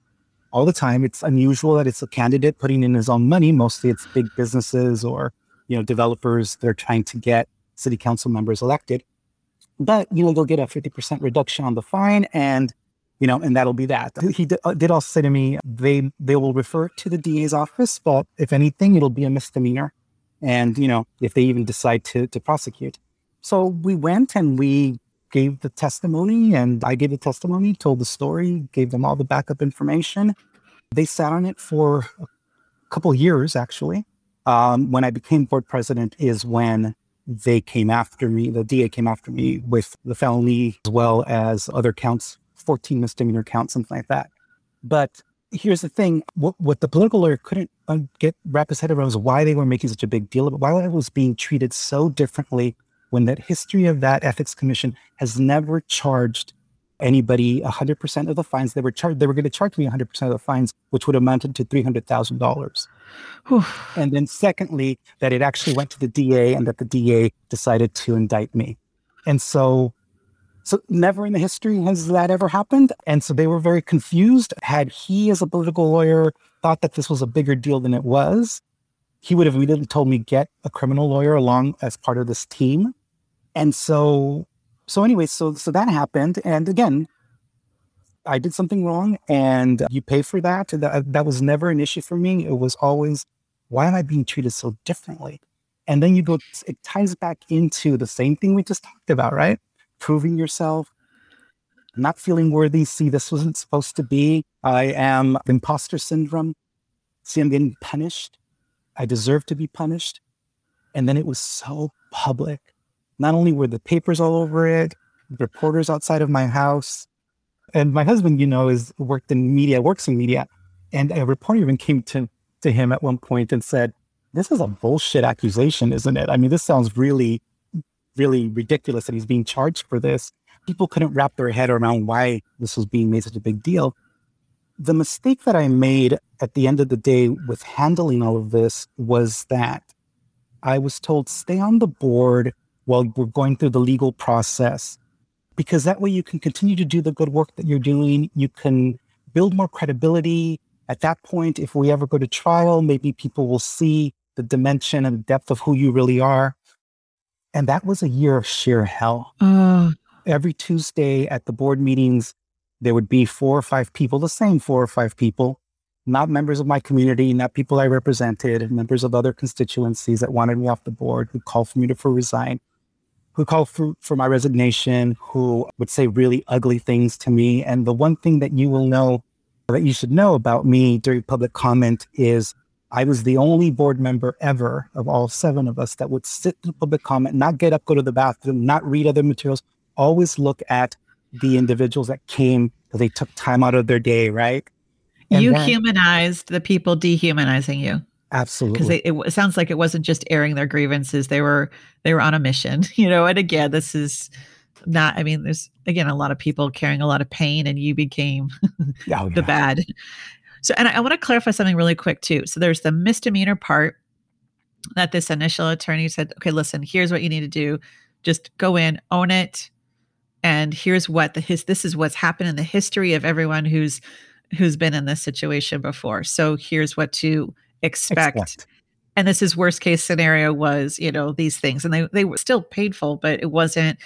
all the time. It's unusual that it's a candidate putting in his own money. Mostly it's big businesses or, you know, developers. They're trying to get city council members elected. But, you know, they'll get a 50% reduction on the fine and, you know, and that'll be that. He d- uh, did also say to me, they, they will refer to the DA's office, but if anything, it'll be a misdemeanor. And, you know, if they even decide to, to prosecute. So we went and we gave the testimony and I gave the testimony, told the story, gave them all the backup information. They sat on it for a couple years, actually. Um, when I became board president, is when they came after me. The DA came after me with the felony as well as other counts, 14 misdemeanor counts, something like that. But here's the thing what, what the political lawyer couldn't uh, get wrap his head around was why they were making such a big deal about why I was being treated so differently when that history of that ethics commission has never charged anybody 100% of the fines. They were charged they were going to charge me 100% of the fines which would have amounted to $300000 and then secondly that it actually went to the da and that the da decided to indict me. And so so never in the history has that ever happened. And so they were very confused. Had he as a political lawyer thought that this was a bigger deal than it was he would have immediately told me get a criminal lawyer along as part of this team and so so anyway, so so that happened, and again, I did something wrong, and you pay for that. That that was never an issue for me. It was always, why am I being treated so differently? And then you go, it ties back into the same thing we just talked about, right? Proving yourself, not feeling worthy. See, this wasn't supposed to be. I am imposter syndrome. See, I'm getting punished. I deserve to be punished. And then it was so public not only were the papers all over it, reporters outside of my house, and my husband, you know, is worked in media, works in media, and a reporter even came to to him at one point and said, "This is a bullshit accusation, isn't it? I mean, this sounds really, really ridiculous that he's being charged for this." People couldn't wrap their head around why this was being made such a big deal. The mistake that I made at the end of the day with handling all of this was that I was told, stay on the board while we're going through the legal process. Because that way you can continue to do the good work that you're doing. You can build more credibility. At that point, if we ever go to trial, maybe people will see the dimension and the depth of who you really are. And that was a year of sheer hell. Uh. Every Tuesday at the board meetings, there would be four or five people, the same four or five people, not members of my community, not people I represented, members of other constituencies that wanted me off the board, who called for me to for resign who called for, for my resignation, who would say really ugly things to me. And the one thing that you will know that you should know about me during public comment is I was the only board member ever of all seven of us that would sit in public comment, not get up, go to the bathroom, not read other materials, always look at the individuals that came because they took time out of their day, right? And you humanized the people dehumanizing you. Absolutely. Because it, it sounds like it wasn't just airing their grievances; they were they were on a mission, you know. And again, this is not. I mean, there's again a lot of people carrying a lot of pain, and you became oh, yeah. the bad. So, and I, I want to clarify something really quick too. So, there's the misdemeanor part that this initial attorney said, "Okay, listen, here's what you need to do: just go in, own it, and here's what the his this is what's happened in the history of everyone who's who's been in this situation before. So here's what to expect. expect. And this is worst case scenario was, you know, these things. And they, they were still painful, but it wasn't,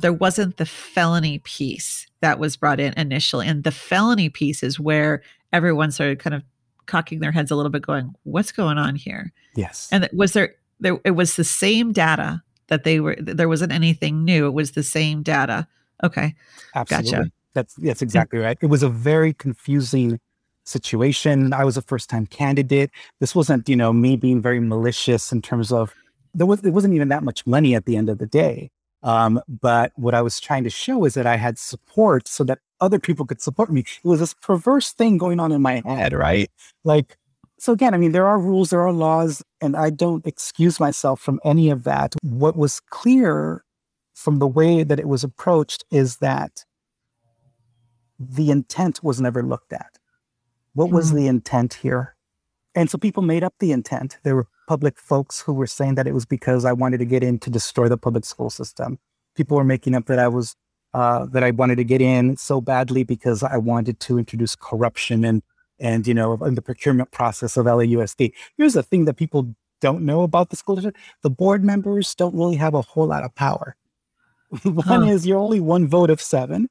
there wasn't the felony piece that was brought in initially. And the felony piece is where everyone started kind of cocking their heads a little bit, going, what's going on here? Yes. And was there, there, it was the same data that they were, there wasn't anything new. It was the same data. Okay. Absolutely. Gotcha. That's, that's exactly right. It was a very confusing situation. I was a first time candidate. This wasn't, you know, me being very malicious in terms of there was it wasn't even that much money at the end of the day. Um, but what I was trying to show is that I had support so that other people could support me. It was this perverse thing going on in my head, right? Like, so again, I mean, there are rules, there are laws, and I don't excuse myself from any of that. What was clear from the way that it was approached is that the intent was never looked at. What was mm-hmm. the intent here? And so people made up the intent. There were public folks who were saying that it was because I wanted to get in to destroy the public school system. People were making up that I was uh, that I wanted to get in so badly because I wanted to introduce corruption and and you know in the procurement process of LAUSD. Here's the thing that people don't know about the school district: the board members don't really have a whole lot of power. one huh. is you're only one vote of seven,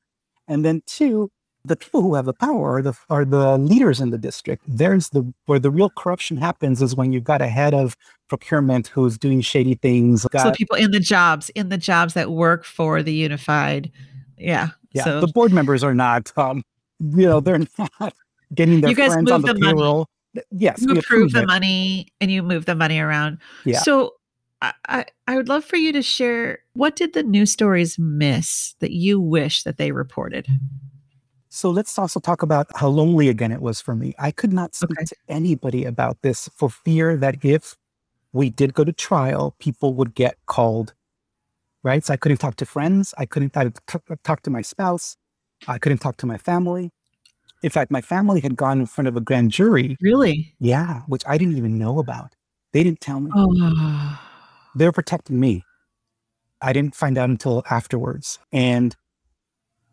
and then two, the people who have the power are the are the leaders in the district. There's the where the real corruption happens is when you've got a head of procurement who's doing shady things. Got, so people in the jobs, in the jobs that work for the unified, yeah. Yeah, so. the board members are not. Um, you know, they're not getting their you guys friends move on the, the payroll. Money. Yes, you approve the it. money and you move the money around. Yeah. So I, I would love for you to share what did the news stories miss that you wish that they reported? So let's also talk about how lonely again it was for me. I could not speak okay. to anybody about this for fear that if we did go to trial, people would get called. Right. So I couldn't talk to friends. I couldn't talk to my spouse. I couldn't talk to my family. In fact, my family had gone in front of a grand jury. Really? Yeah, which I didn't even know about. They didn't tell me. Oh. They're protecting me. I didn't find out until afterwards. And,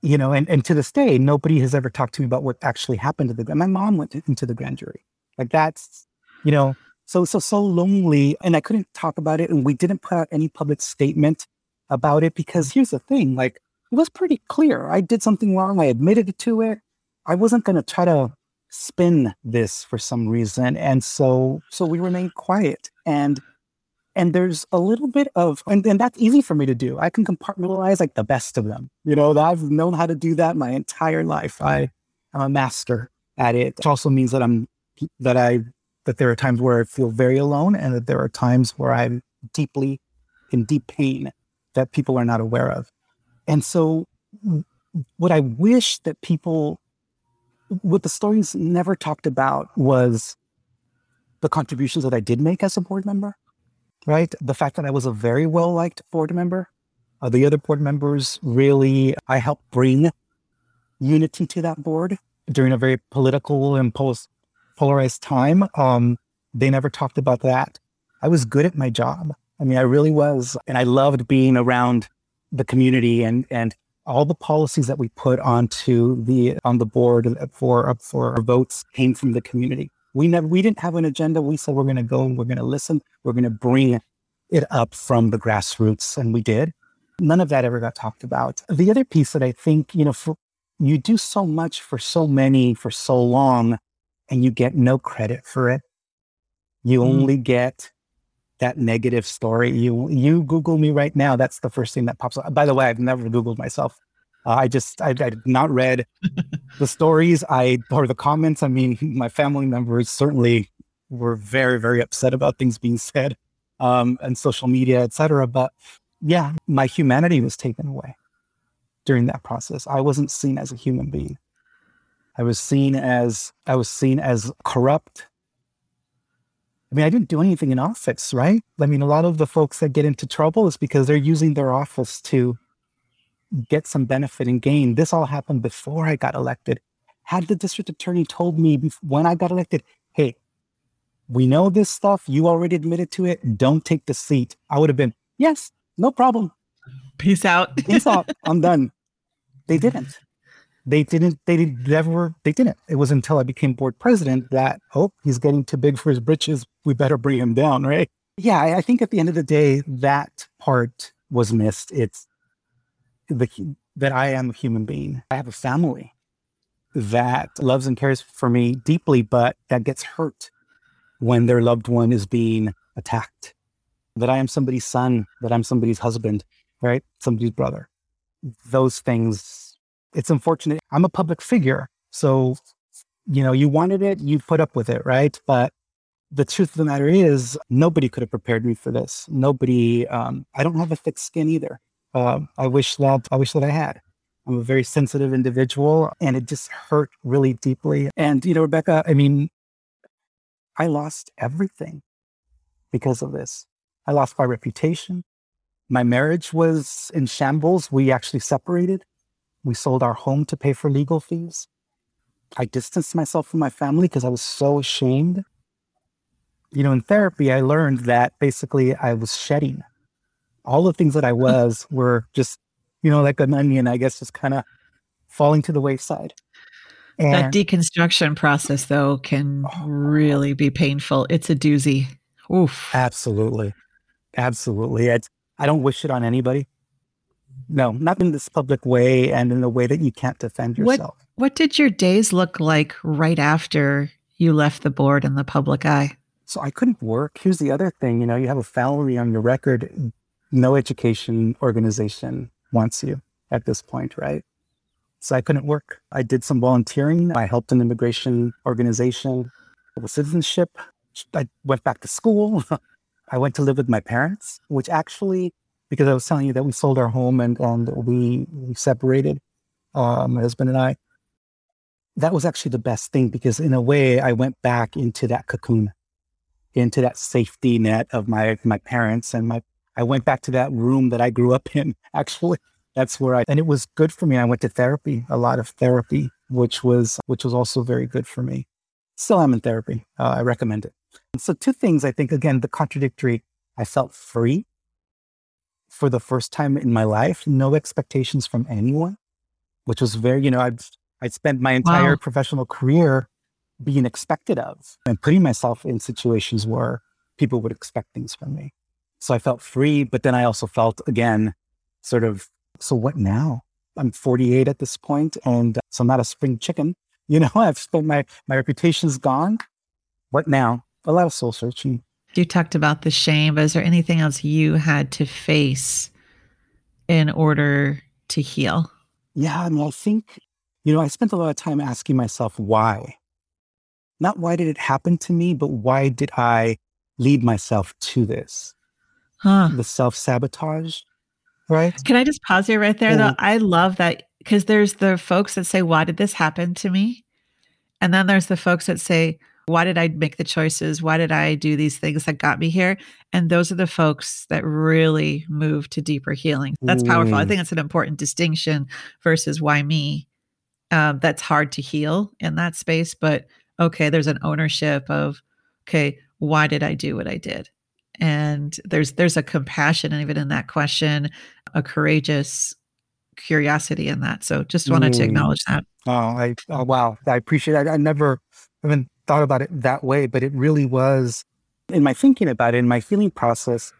you know, and, and to this day, nobody has ever talked to me about what actually happened to the My mom went into the grand jury. Like that's, you know, so, so, so lonely. And I couldn't talk about it. And we didn't put out any public statement about it because here's the thing like, it was pretty clear. I did something wrong. I admitted to it. I wasn't going to try to spin this for some reason. And so, so we remained quiet. And and there's a little bit of and, and that's easy for me to do. I can compartmentalize like the best of them you know i've known how to do that my entire life. I mm-hmm. i'm a master at it which also means that i'm that i that there are times where i feel very alone and that there are times where i'm deeply in deep pain that people are not aware of. And so what i wish that people what the stories never talked about was the contributions that i did make as a board member right? The fact that I was a very well liked board member. Uh, the other board members really, I helped bring unity to that board during a very political and post polarized time. Um, they never talked about that. I was good at my job. I mean, I really was. And I loved being around the community and, and all the policies that we put onto the on the board for for votes came from the community. We never we didn't have an agenda. We said we're going to go and we're going to listen. We're going to bring it up from the grassroots, and we did. None of that ever got talked about. The other piece that I think you know, for you do so much for so many for so long, and you get no credit for it. You mm. only get that negative story. You you Google me right now. That's the first thing that pops up. By the way, I've never Googled myself. Uh, I just I, I did not read the stories I or the comments. I mean, my family members certainly were very very upset about things being said um, and social media, etc. But yeah, my humanity was taken away during that process. I wasn't seen as a human being. I was seen as I was seen as corrupt. I mean, I didn't do anything in office, right? I mean, a lot of the folks that get into trouble is because they're using their office to get some benefit and gain. This all happened before I got elected. Had the district attorney told me when I got elected, hey, we know this stuff, you already admitted to it, don't take the seat, I would have been, yes, no problem. Peace out. Peace out. I'm done. They didn't. They didn't, they did never, they didn't. It was until I became board president that, oh, he's getting too big for his britches. We better bring him down, right? Yeah, I, I think at the end of the day, that part was missed. It's the, that I am a human being. I have a family that loves and cares for me deeply, but that gets hurt when their loved one is being attacked. That I am somebody's son, that I'm somebody's husband, right? Somebody's brother. Those things, it's unfortunate. I'm a public figure. So, you know, you wanted it, you put up with it, right? But the truth of the matter is, nobody could have prepared me for this. Nobody, um, I don't have a thick skin either. Uh, I wish that I wish that I had. I'm a very sensitive individual, and it just hurt really deeply. And you know, Rebecca, I mean, I lost everything because of this. I lost my reputation. My marriage was in shambles. We actually separated. We sold our home to pay for legal fees. I distanced myself from my family because I was so ashamed. You know, in therapy, I learned that basically I was shedding all the things that I was were just, you know, like an onion, I guess, just kind of falling to the wayside. And that deconstruction process, though, can oh, really be painful. It's a doozy. Oof. Absolutely. Absolutely. It's, I don't wish it on anybody. No, not in this public way and in a way that you can't defend yourself. What, what did your days look like right after you left the board in the public eye? So I couldn't work. Here's the other thing you know, you have a felony on your record. No education organization wants you at this point, right? So I couldn't work. I did some volunteering. I helped an immigration organization with citizenship. I went back to school. I went to live with my parents, which actually, because I was telling you that we sold our home and, and we, we separated, uh, my husband and I, that was actually the best thing because in a way I went back into that cocoon, into that safety net of my, my parents and my, I went back to that room that I grew up in actually that's where I, and it was good for me. I went to therapy, a lot of therapy, which was, which was also very good for me. Still am in therapy. Uh, I recommend it. so two things, I think, again, the contradictory, I felt free for the first time in my life, no expectations from anyone, which was very, you know, I'd, I'd spent my entire wow. professional career being expected of and putting myself in situations where people would expect things from me. So I felt free, but then I also felt again, sort of so what now? I'm 48 at this point, and uh, so I'm not a spring chicken. You know, I've spent my my reputation's gone. What now? A lot of soul searching. You talked about the shame, but is there anything else you had to face in order to heal? Yeah, I mean, I think, you know, I spent a lot of time asking myself why. Not why did it happen to me, but why did I lead myself to this? Huh. The self sabotage, Right. Can I just pause you right there, though? I love that because there's the folks that say, Why did this happen to me? And then there's the folks that say, Why did I make the choices? Why did I do these things that got me here? And those are the folks that really move to deeper healing. That's powerful. I mm. think it's an important distinction versus why me. Um, that's hard to heal in that space. But okay, there's an ownership of, okay, why did I do what I did? And there's there's a compassion even in that question a courageous curiosity in that. So just wanted mm. to acknowledge that. Oh i oh, wow. I appreciate it I, I never even thought about it that way but it really was in my thinking about it in my feeling process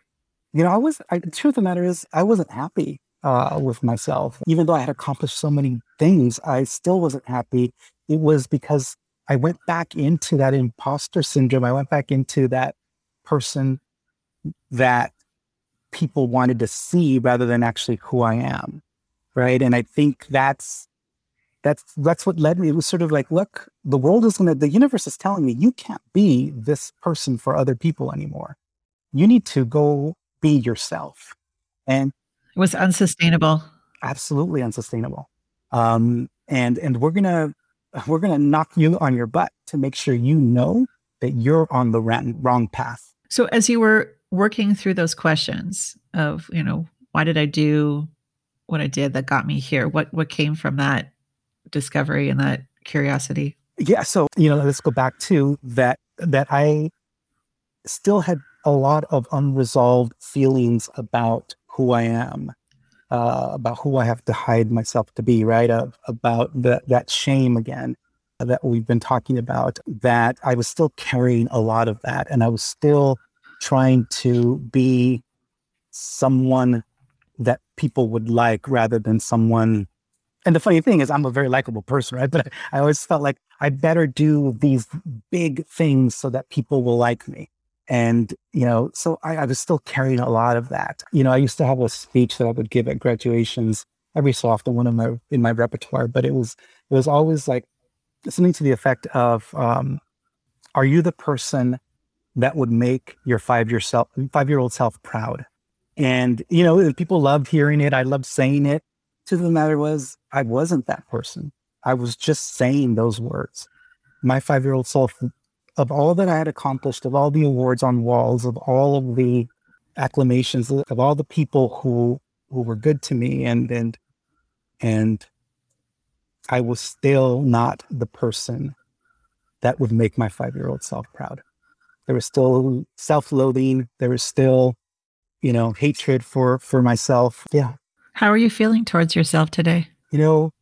you know i was I, the truth of the matter is i wasn't happy uh, with myself. Even though i had accomplished so many things i still wasn't happy. It was because i went back into that imposter syndrome. I went back into that person that people wanted to see rather than actually who I am. Right. And I think that's that's that's what led me. It was sort of like, look, the world is gonna the universe is telling me you can't be this person for other people anymore. You need to go be yourself. And it was unsustainable. Absolutely unsustainable. Um, and and we're gonna we're gonna knock you on your butt to make sure you know that you're on the wrong, wrong path. So as you were working through those questions of, you know, why did I do what I did that got me here? What what came from that discovery and that curiosity? Yeah, so you know, let's go back to that that I still had a lot of unresolved feelings about who I am, uh, about who I have to hide myself to be, right? Of, about that that shame again that we've been talking about. That I was still carrying a lot of that, and I was still trying to be someone that people would like rather than someone. And the funny thing is, I'm a very likable person, right? But I, always felt like I better do these big things so that people will like me. And, you know, so I, I was still carrying a lot of that. You know, I used to have a speech that I would give at graduations every so often, one of my in my repertoire, but it was it was always like something to the effect of um, are you the person that would make your five year self, five year old self proud. And, you know, people loved hearing it. I loved saying it. To the matter was, I wasn't that person. I was just saying those words. My five year old self, of all that I had accomplished, of all the awards on walls, of all of the acclamations, of all the people who who were good to me, and and and I was still not the person that would make my five year old self proud. There was still self-loathing. There was still, you know, hatred for for myself. Yeah. How are you feeling towards yourself today? You know,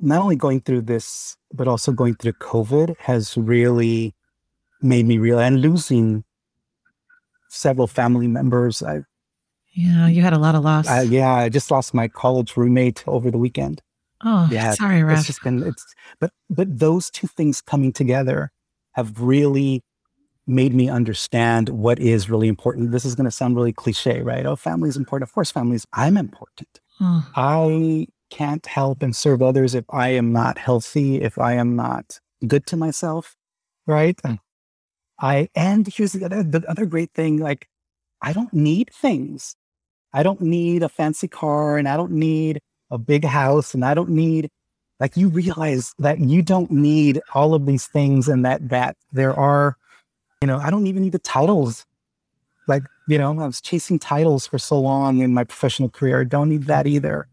not only going through this, but also going through COVID has really made me realize and losing several family members. I, yeah, you had a lot of loss. I, yeah, I just lost my college roommate over the weekend. Oh, yeah, sorry, Ref. It's just been it's but but those two things coming together have really made me understand what is really important. This is going to sound really cliche, right? Oh, family is important. Of course, families. I'm important. Oh. I can't help and serve others if I am not healthy, if I am not good to myself, right? I and here's the other the other great thing, like I don't need things. I don't need a fancy car and I don't need a big house and I don't need like you realize that you don't need all of these things and that that there are you know I don't even need the titles. Like you know I was chasing titles for so long in my professional career. I don't need that either.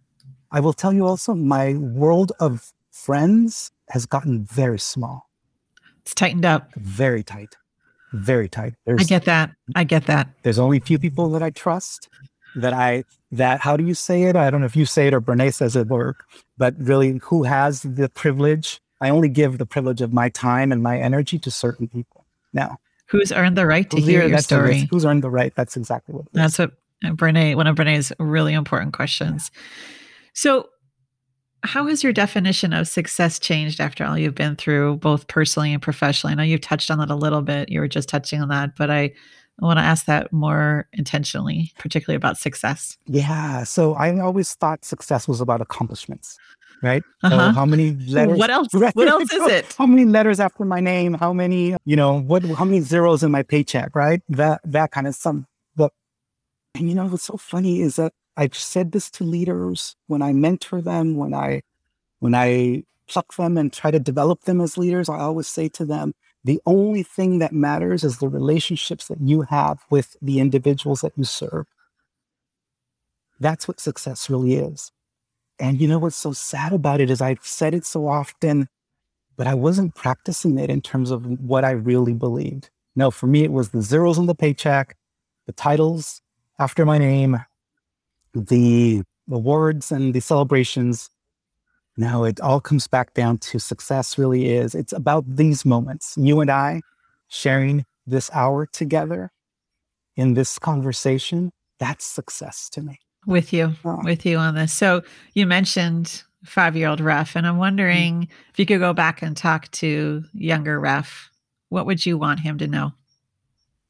I will tell you also my world of friends has gotten very small. It's tightened up. Very tight. Very tight. There's, I get that. I get that. There's only a few people that I trust that I that how do you say it? I don't know if you say it or Brene says it or but really who has the privilege? I only give the privilege of my time and my energy to certain people. Now who's earned the right to hear your story? Who's earned the right? That's exactly what That's what Brene, one of Brene's really important questions. So how has your definition of success changed after all you've been through, both personally and professionally? I know you've touched on that a little bit. You were just touching on that, but I I want to ask that more intentionally, particularly about success. Yeah. So I always thought success was about accomplishments, right? Uh-huh. So how many letters? What else? Right? What else is it? How many letters after my name? How many, you know, what, how many zeros in my paycheck, right? That, that kind of stuff. But, and you know, what's so funny is that I've said this to leaders when I mentor them, when I, when I pluck them and try to develop them as leaders, I always say to them, the only thing that matters is the relationships that you have with the individuals that you serve. That's what success really is. And you know what's so sad about it is I've said it so often, but I wasn't practicing it in terms of what I really believed. No, for me, it was the zeros on the paycheck, the titles after my name, the awards and the celebrations, no, it all comes back down to success really is. It's about these moments. You and I sharing this hour together in this conversation, that's success to me. With you, oh. with you on this. So you mentioned five year old Ref, and I'm wondering mm-hmm. if you could go back and talk to younger Ref, what would you want him to know?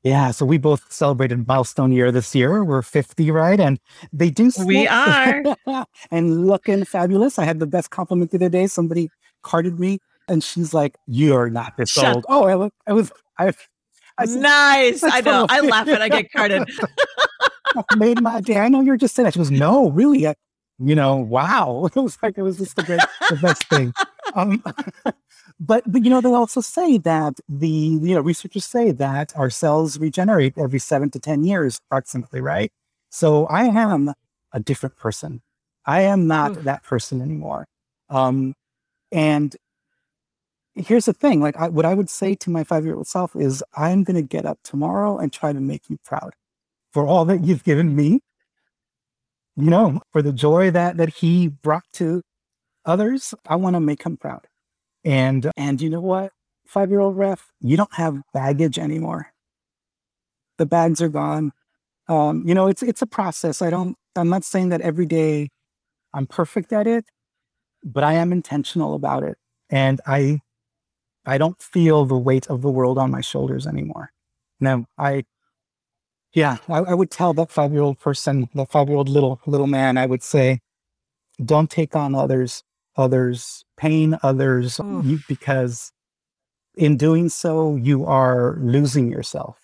Yeah, so we both celebrated milestone year this year. We're 50, right? And they do. We are. and looking fabulous. I had the best compliment the other day. Somebody carded me and she's like, You're not this Shut old. Oh, I look, I was, I, I said, nice. I know. I laugh when I get carded. made my day. I know you're just saying that. She goes, No, really. I, you know, wow. It was like, it was just the, great, the best thing. Um, but, but you know, they also say that the you know researchers say that our cells regenerate every seven to ten years, approximately, right? So I am a different person. I am not Ooh. that person anymore. Um, and here's the thing: like I, what I would say to my five-year-old self is, I'm going to get up tomorrow and try to make you proud for all that you've given me. You know, for the joy that that he brought to others, I want to make him proud. And and you know what? Five year old ref, you don't have baggage anymore. The bags are gone. Um, you know, it's it's a process. I don't I'm not saying that every day I'm perfect at it, but I am intentional about it. And I I don't feel the weight of the world on my shoulders anymore. No, I yeah, I, I would tell that five year old person, that five year old little little man, I would say, don't take on others others pain others you, because in doing so you are losing yourself.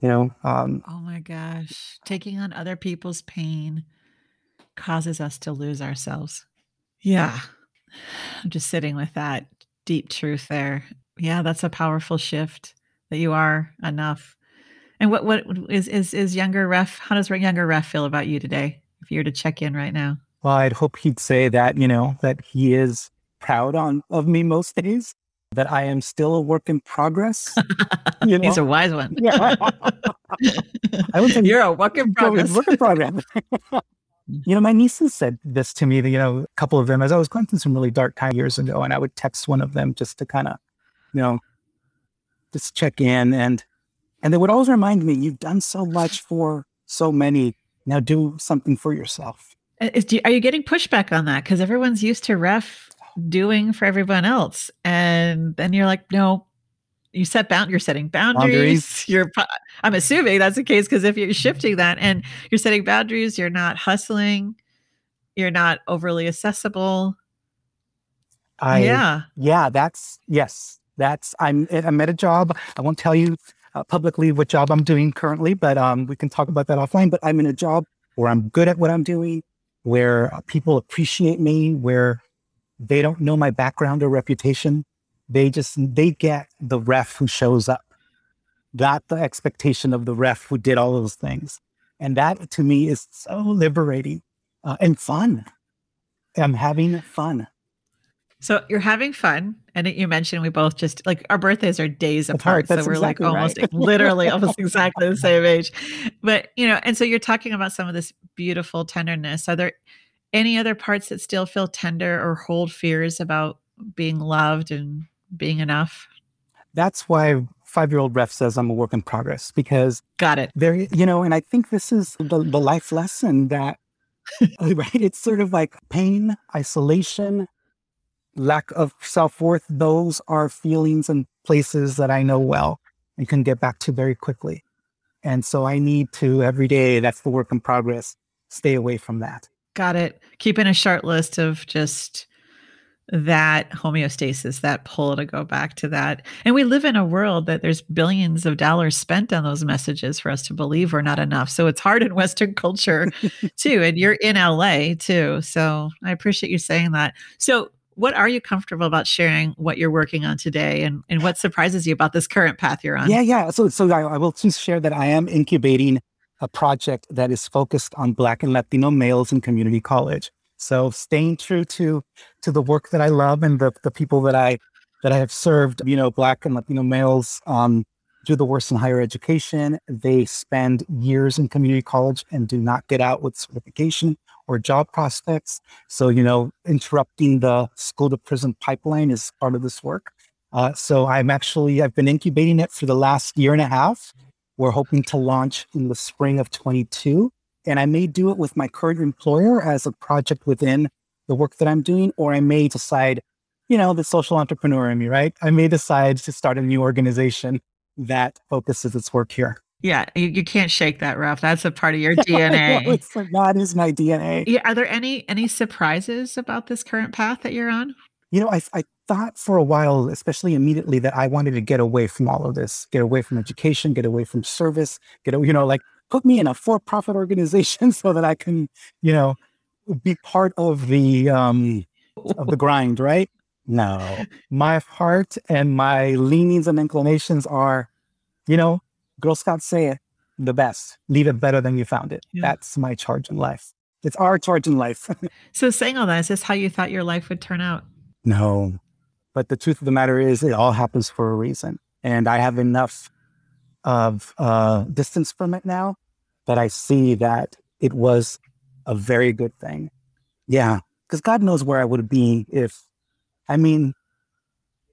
You know um, oh my gosh. Taking on other people's pain causes us to lose ourselves. Yeah. I'm just sitting with that deep truth there. Yeah that's a powerful shift that you are enough. And what what is is is younger ref how does younger ref feel about you today if you were to check in right now well, I'd hope he'd say that, you know, that he is proud on of me most days, that I am still a work in progress. You know? He's a wise one. yeah. I would say you're a work in progress. Work in progress. You know, my nieces said this to me, you know, a couple of them as I was going through some really dark time years ago, and I would text one of them just to kind of, you know, just check in and and they would always remind me, you've done so much for so many. Now do something for yourself. Is, do, are you getting pushback on that? Because everyone's used to ref doing for everyone else. And then you're like, no, you set bound you're setting boundaries, boundaries. you're i'm assuming that's the case because if you're shifting that and you're setting boundaries you're not hustling you're not overly accessible I, yeah yeah that's yes that's i'm i'm at a job i won't tell you uh, publicly what job i'm doing currently but um we can talk about that offline but i'm in a job where i'm good at what i'm doing where people appreciate me where they don't know my background or reputation they just they get the ref who shows up, not the expectation of the ref who did all those things. And that to me is so liberating uh, and fun. I'm having fun. So you're having fun, and you mentioned we both just like our birthdays are days That's apart, so we're exactly like almost right. literally almost exactly the same age. But you know, and so you're talking about some of this beautiful tenderness. Are there any other parts that still feel tender or hold fears about being loved and being enough? That's why five year old ref says I'm a work in progress because got it. There, you know, and I think this is the, the life lesson that, right? It's sort of like pain, isolation, lack of self worth. Those are feelings and places that I know well and can get back to very quickly. And so I need to every day, that's the work in progress, stay away from that. Got it. Keeping a short list of just that homeostasis, that pull to go back to that. And we live in a world that there's billions of dollars spent on those messages for us to believe we're not enough. So it's hard in Western culture too. And you're in LA too. So I appreciate you saying that. So what are you comfortable about sharing what you're working on today and, and what surprises you about this current path you're on? Yeah, yeah. So so I, I will just share that I am incubating a project that is focused on Black and Latino males in community college. So staying true to to the work that I love and the the people that I that I have served, you know, Black and Latino males um, do the worst in higher education. They spend years in community college and do not get out with certification or job prospects. So, you know, interrupting the school to prison pipeline is part of this work. Uh, so I'm actually, I've been incubating it for the last year and a half. We're hoping to launch in the spring of 22. And I may do it with my current employer as a project within the work that I'm doing, or I may decide, you know, the social entrepreneur in me, right? I may decide to start a new organization that focuses its work here. Yeah, you, you can't shake that, Ref. That's a part of your DNA. no, it's like, that is my DNA. Yeah, are there any any surprises about this current path that you're on? You know, I, I thought for a while, especially immediately, that I wanted to get away from all of this, get away from education, get away from service, get, away. you know, like put me in a for-profit organization so that I can, you know, be part of the um of the grind, right? No. My heart and my leanings and inclinations are, you know, Girl Scouts say it, the best. Leave it better than you found it. Yeah. That's my charge in life. It's our charge in life. so saying all that, is this how you thought your life would turn out? No. But the truth of the matter is it all happens for a reason. And I have enough of uh, distance from it now that I see that it was a very good thing. Yeah, because God knows where I would be if, I mean,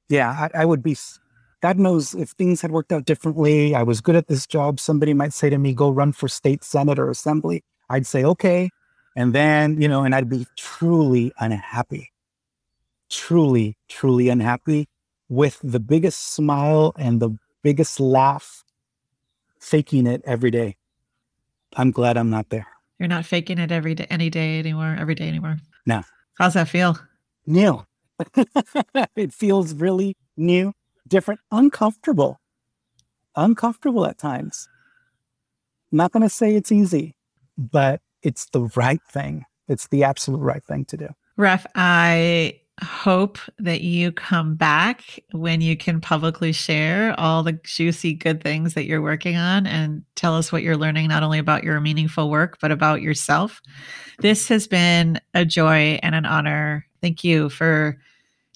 yeah, I, I, would be. God knows if things had worked out differently. I was good at this job. Somebody might say to me, "Go run for state senate or assembly." I'd say, "Okay," and then you know, and I'd be truly unhappy, truly, truly unhappy, with the biggest smile and the biggest laugh, faking it every day. I'm glad I'm not there. You're not faking it every day, any day anymore, every day anymore. No. How's that feel? New. it feels really new, different, uncomfortable, uncomfortable at times. I'm not going to say it's easy, but it's the right thing. It's the absolute right thing to do. Ref, I hope that you come back when you can publicly share all the juicy good things that you're working on and tell us what you're learning not only about your meaningful work but about yourself. This has been a joy and an honor. Thank you for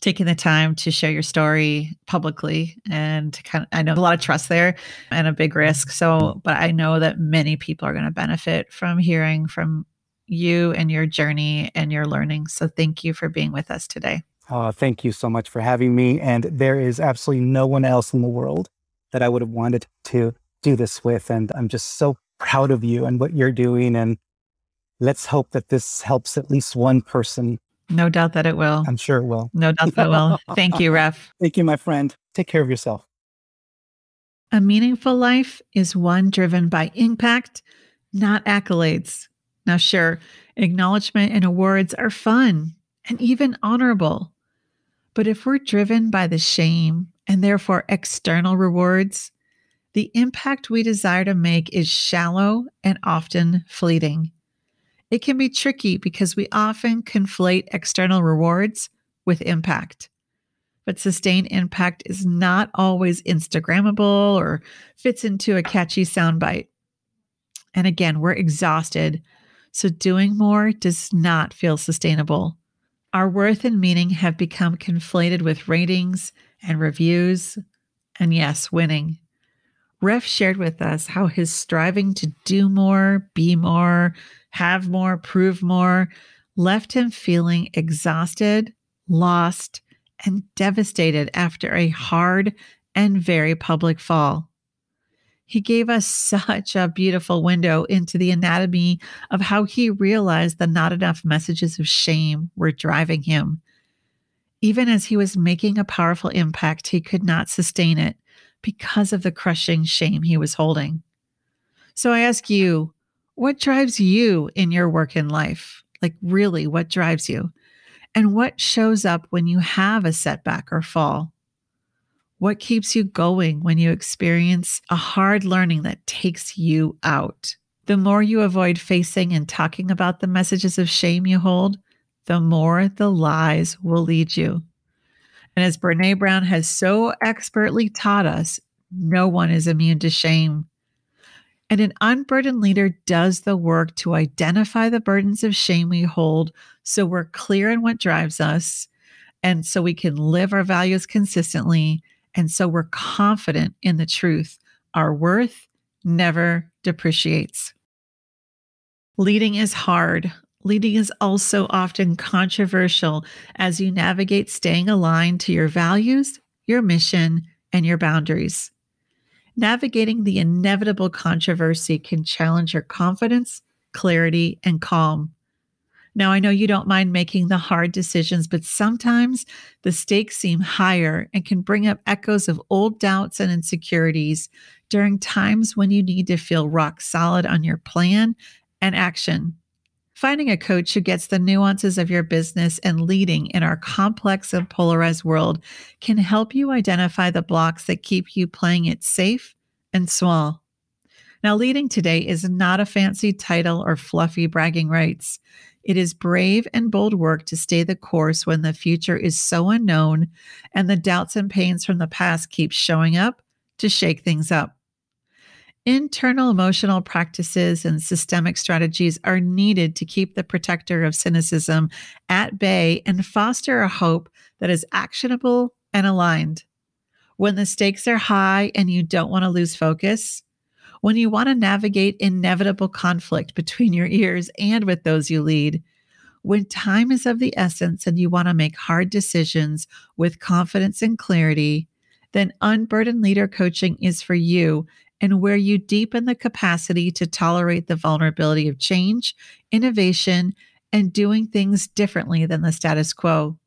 taking the time to share your story publicly and kind of, I know a lot of trust there and a big risk. So, but I know that many people are going to benefit from hearing from you and your journey and your learning. So thank you for being with us today. Oh, thank you so much for having me. And there is absolutely no one else in the world that I would have wanted to do this with. And I'm just so proud of you and what you're doing. And let's hope that this helps at least one person. No doubt that it will. I'm sure it will. No doubt that it will. Thank you, Ref. Thank you, my friend. Take care of yourself. A meaningful life is one driven by impact, not accolades. Now, sure, acknowledgement and awards are fun and even honorable. But if we're driven by the shame and therefore external rewards, the impact we desire to make is shallow and often fleeting. It can be tricky because we often conflate external rewards with impact. But sustained impact is not always Instagrammable or fits into a catchy soundbite. And again, we're exhausted, so doing more does not feel sustainable. Our worth and meaning have become conflated with ratings and reviews, and yes, winning. Ref shared with us how his striving to do more, be more, have more, prove more left him feeling exhausted, lost, and devastated after a hard and very public fall. He gave us such a beautiful window into the anatomy of how he realized the not enough messages of shame were driving him. Even as he was making a powerful impact, he could not sustain it because of the crushing shame he was holding. So I ask you, what drives you in your work in life? Like, really, what drives you? And what shows up when you have a setback or fall? What keeps you going when you experience a hard learning that takes you out? The more you avoid facing and talking about the messages of shame you hold, the more the lies will lead you. And as Brene Brown has so expertly taught us, no one is immune to shame. And an unburdened leader does the work to identify the burdens of shame we hold so we're clear in what drives us and so we can live our values consistently. And so we're confident in the truth. Our worth never depreciates. Leading is hard. Leading is also often controversial as you navigate staying aligned to your values, your mission, and your boundaries. Navigating the inevitable controversy can challenge your confidence, clarity, and calm. Now, I know you don't mind making the hard decisions, but sometimes the stakes seem higher and can bring up echoes of old doubts and insecurities during times when you need to feel rock solid on your plan and action. Finding a coach who gets the nuances of your business and leading in our complex and polarized world can help you identify the blocks that keep you playing it safe and small. Now, leading today is not a fancy title or fluffy bragging rights. It is brave and bold work to stay the course when the future is so unknown and the doubts and pains from the past keep showing up to shake things up. Internal emotional practices and systemic strategies are needed to keep the protector of cynicism at bay and foster a hope that is actionable and aligned. When the stakes are high and you don't want to lose focus, when you want to navigate inevitable conflict between your ears and with those you lead, when time is of the essence and you want to make hard decisions with confidence and clarity, then Unburdened Leader Coaching is for you and where you deepen the capacity to tolerate the vulnerability of change, innovation, and doing things differently than the status quo.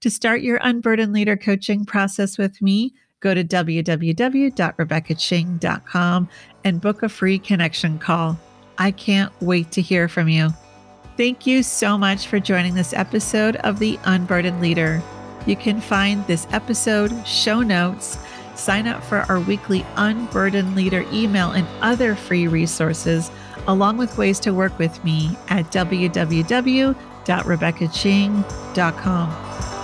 To start your Unburdened Leader coaching process with me, go to www.rebeccaching.com and book a free connection call. I can't wait to hear from you. Thank you so much for joining this episode of The Unburdened Leader. You can find this episode, show notes, Sign up for our weekly Unburdened Leader email and other free resources, along with ways to work with me at www.rebeccaching.com.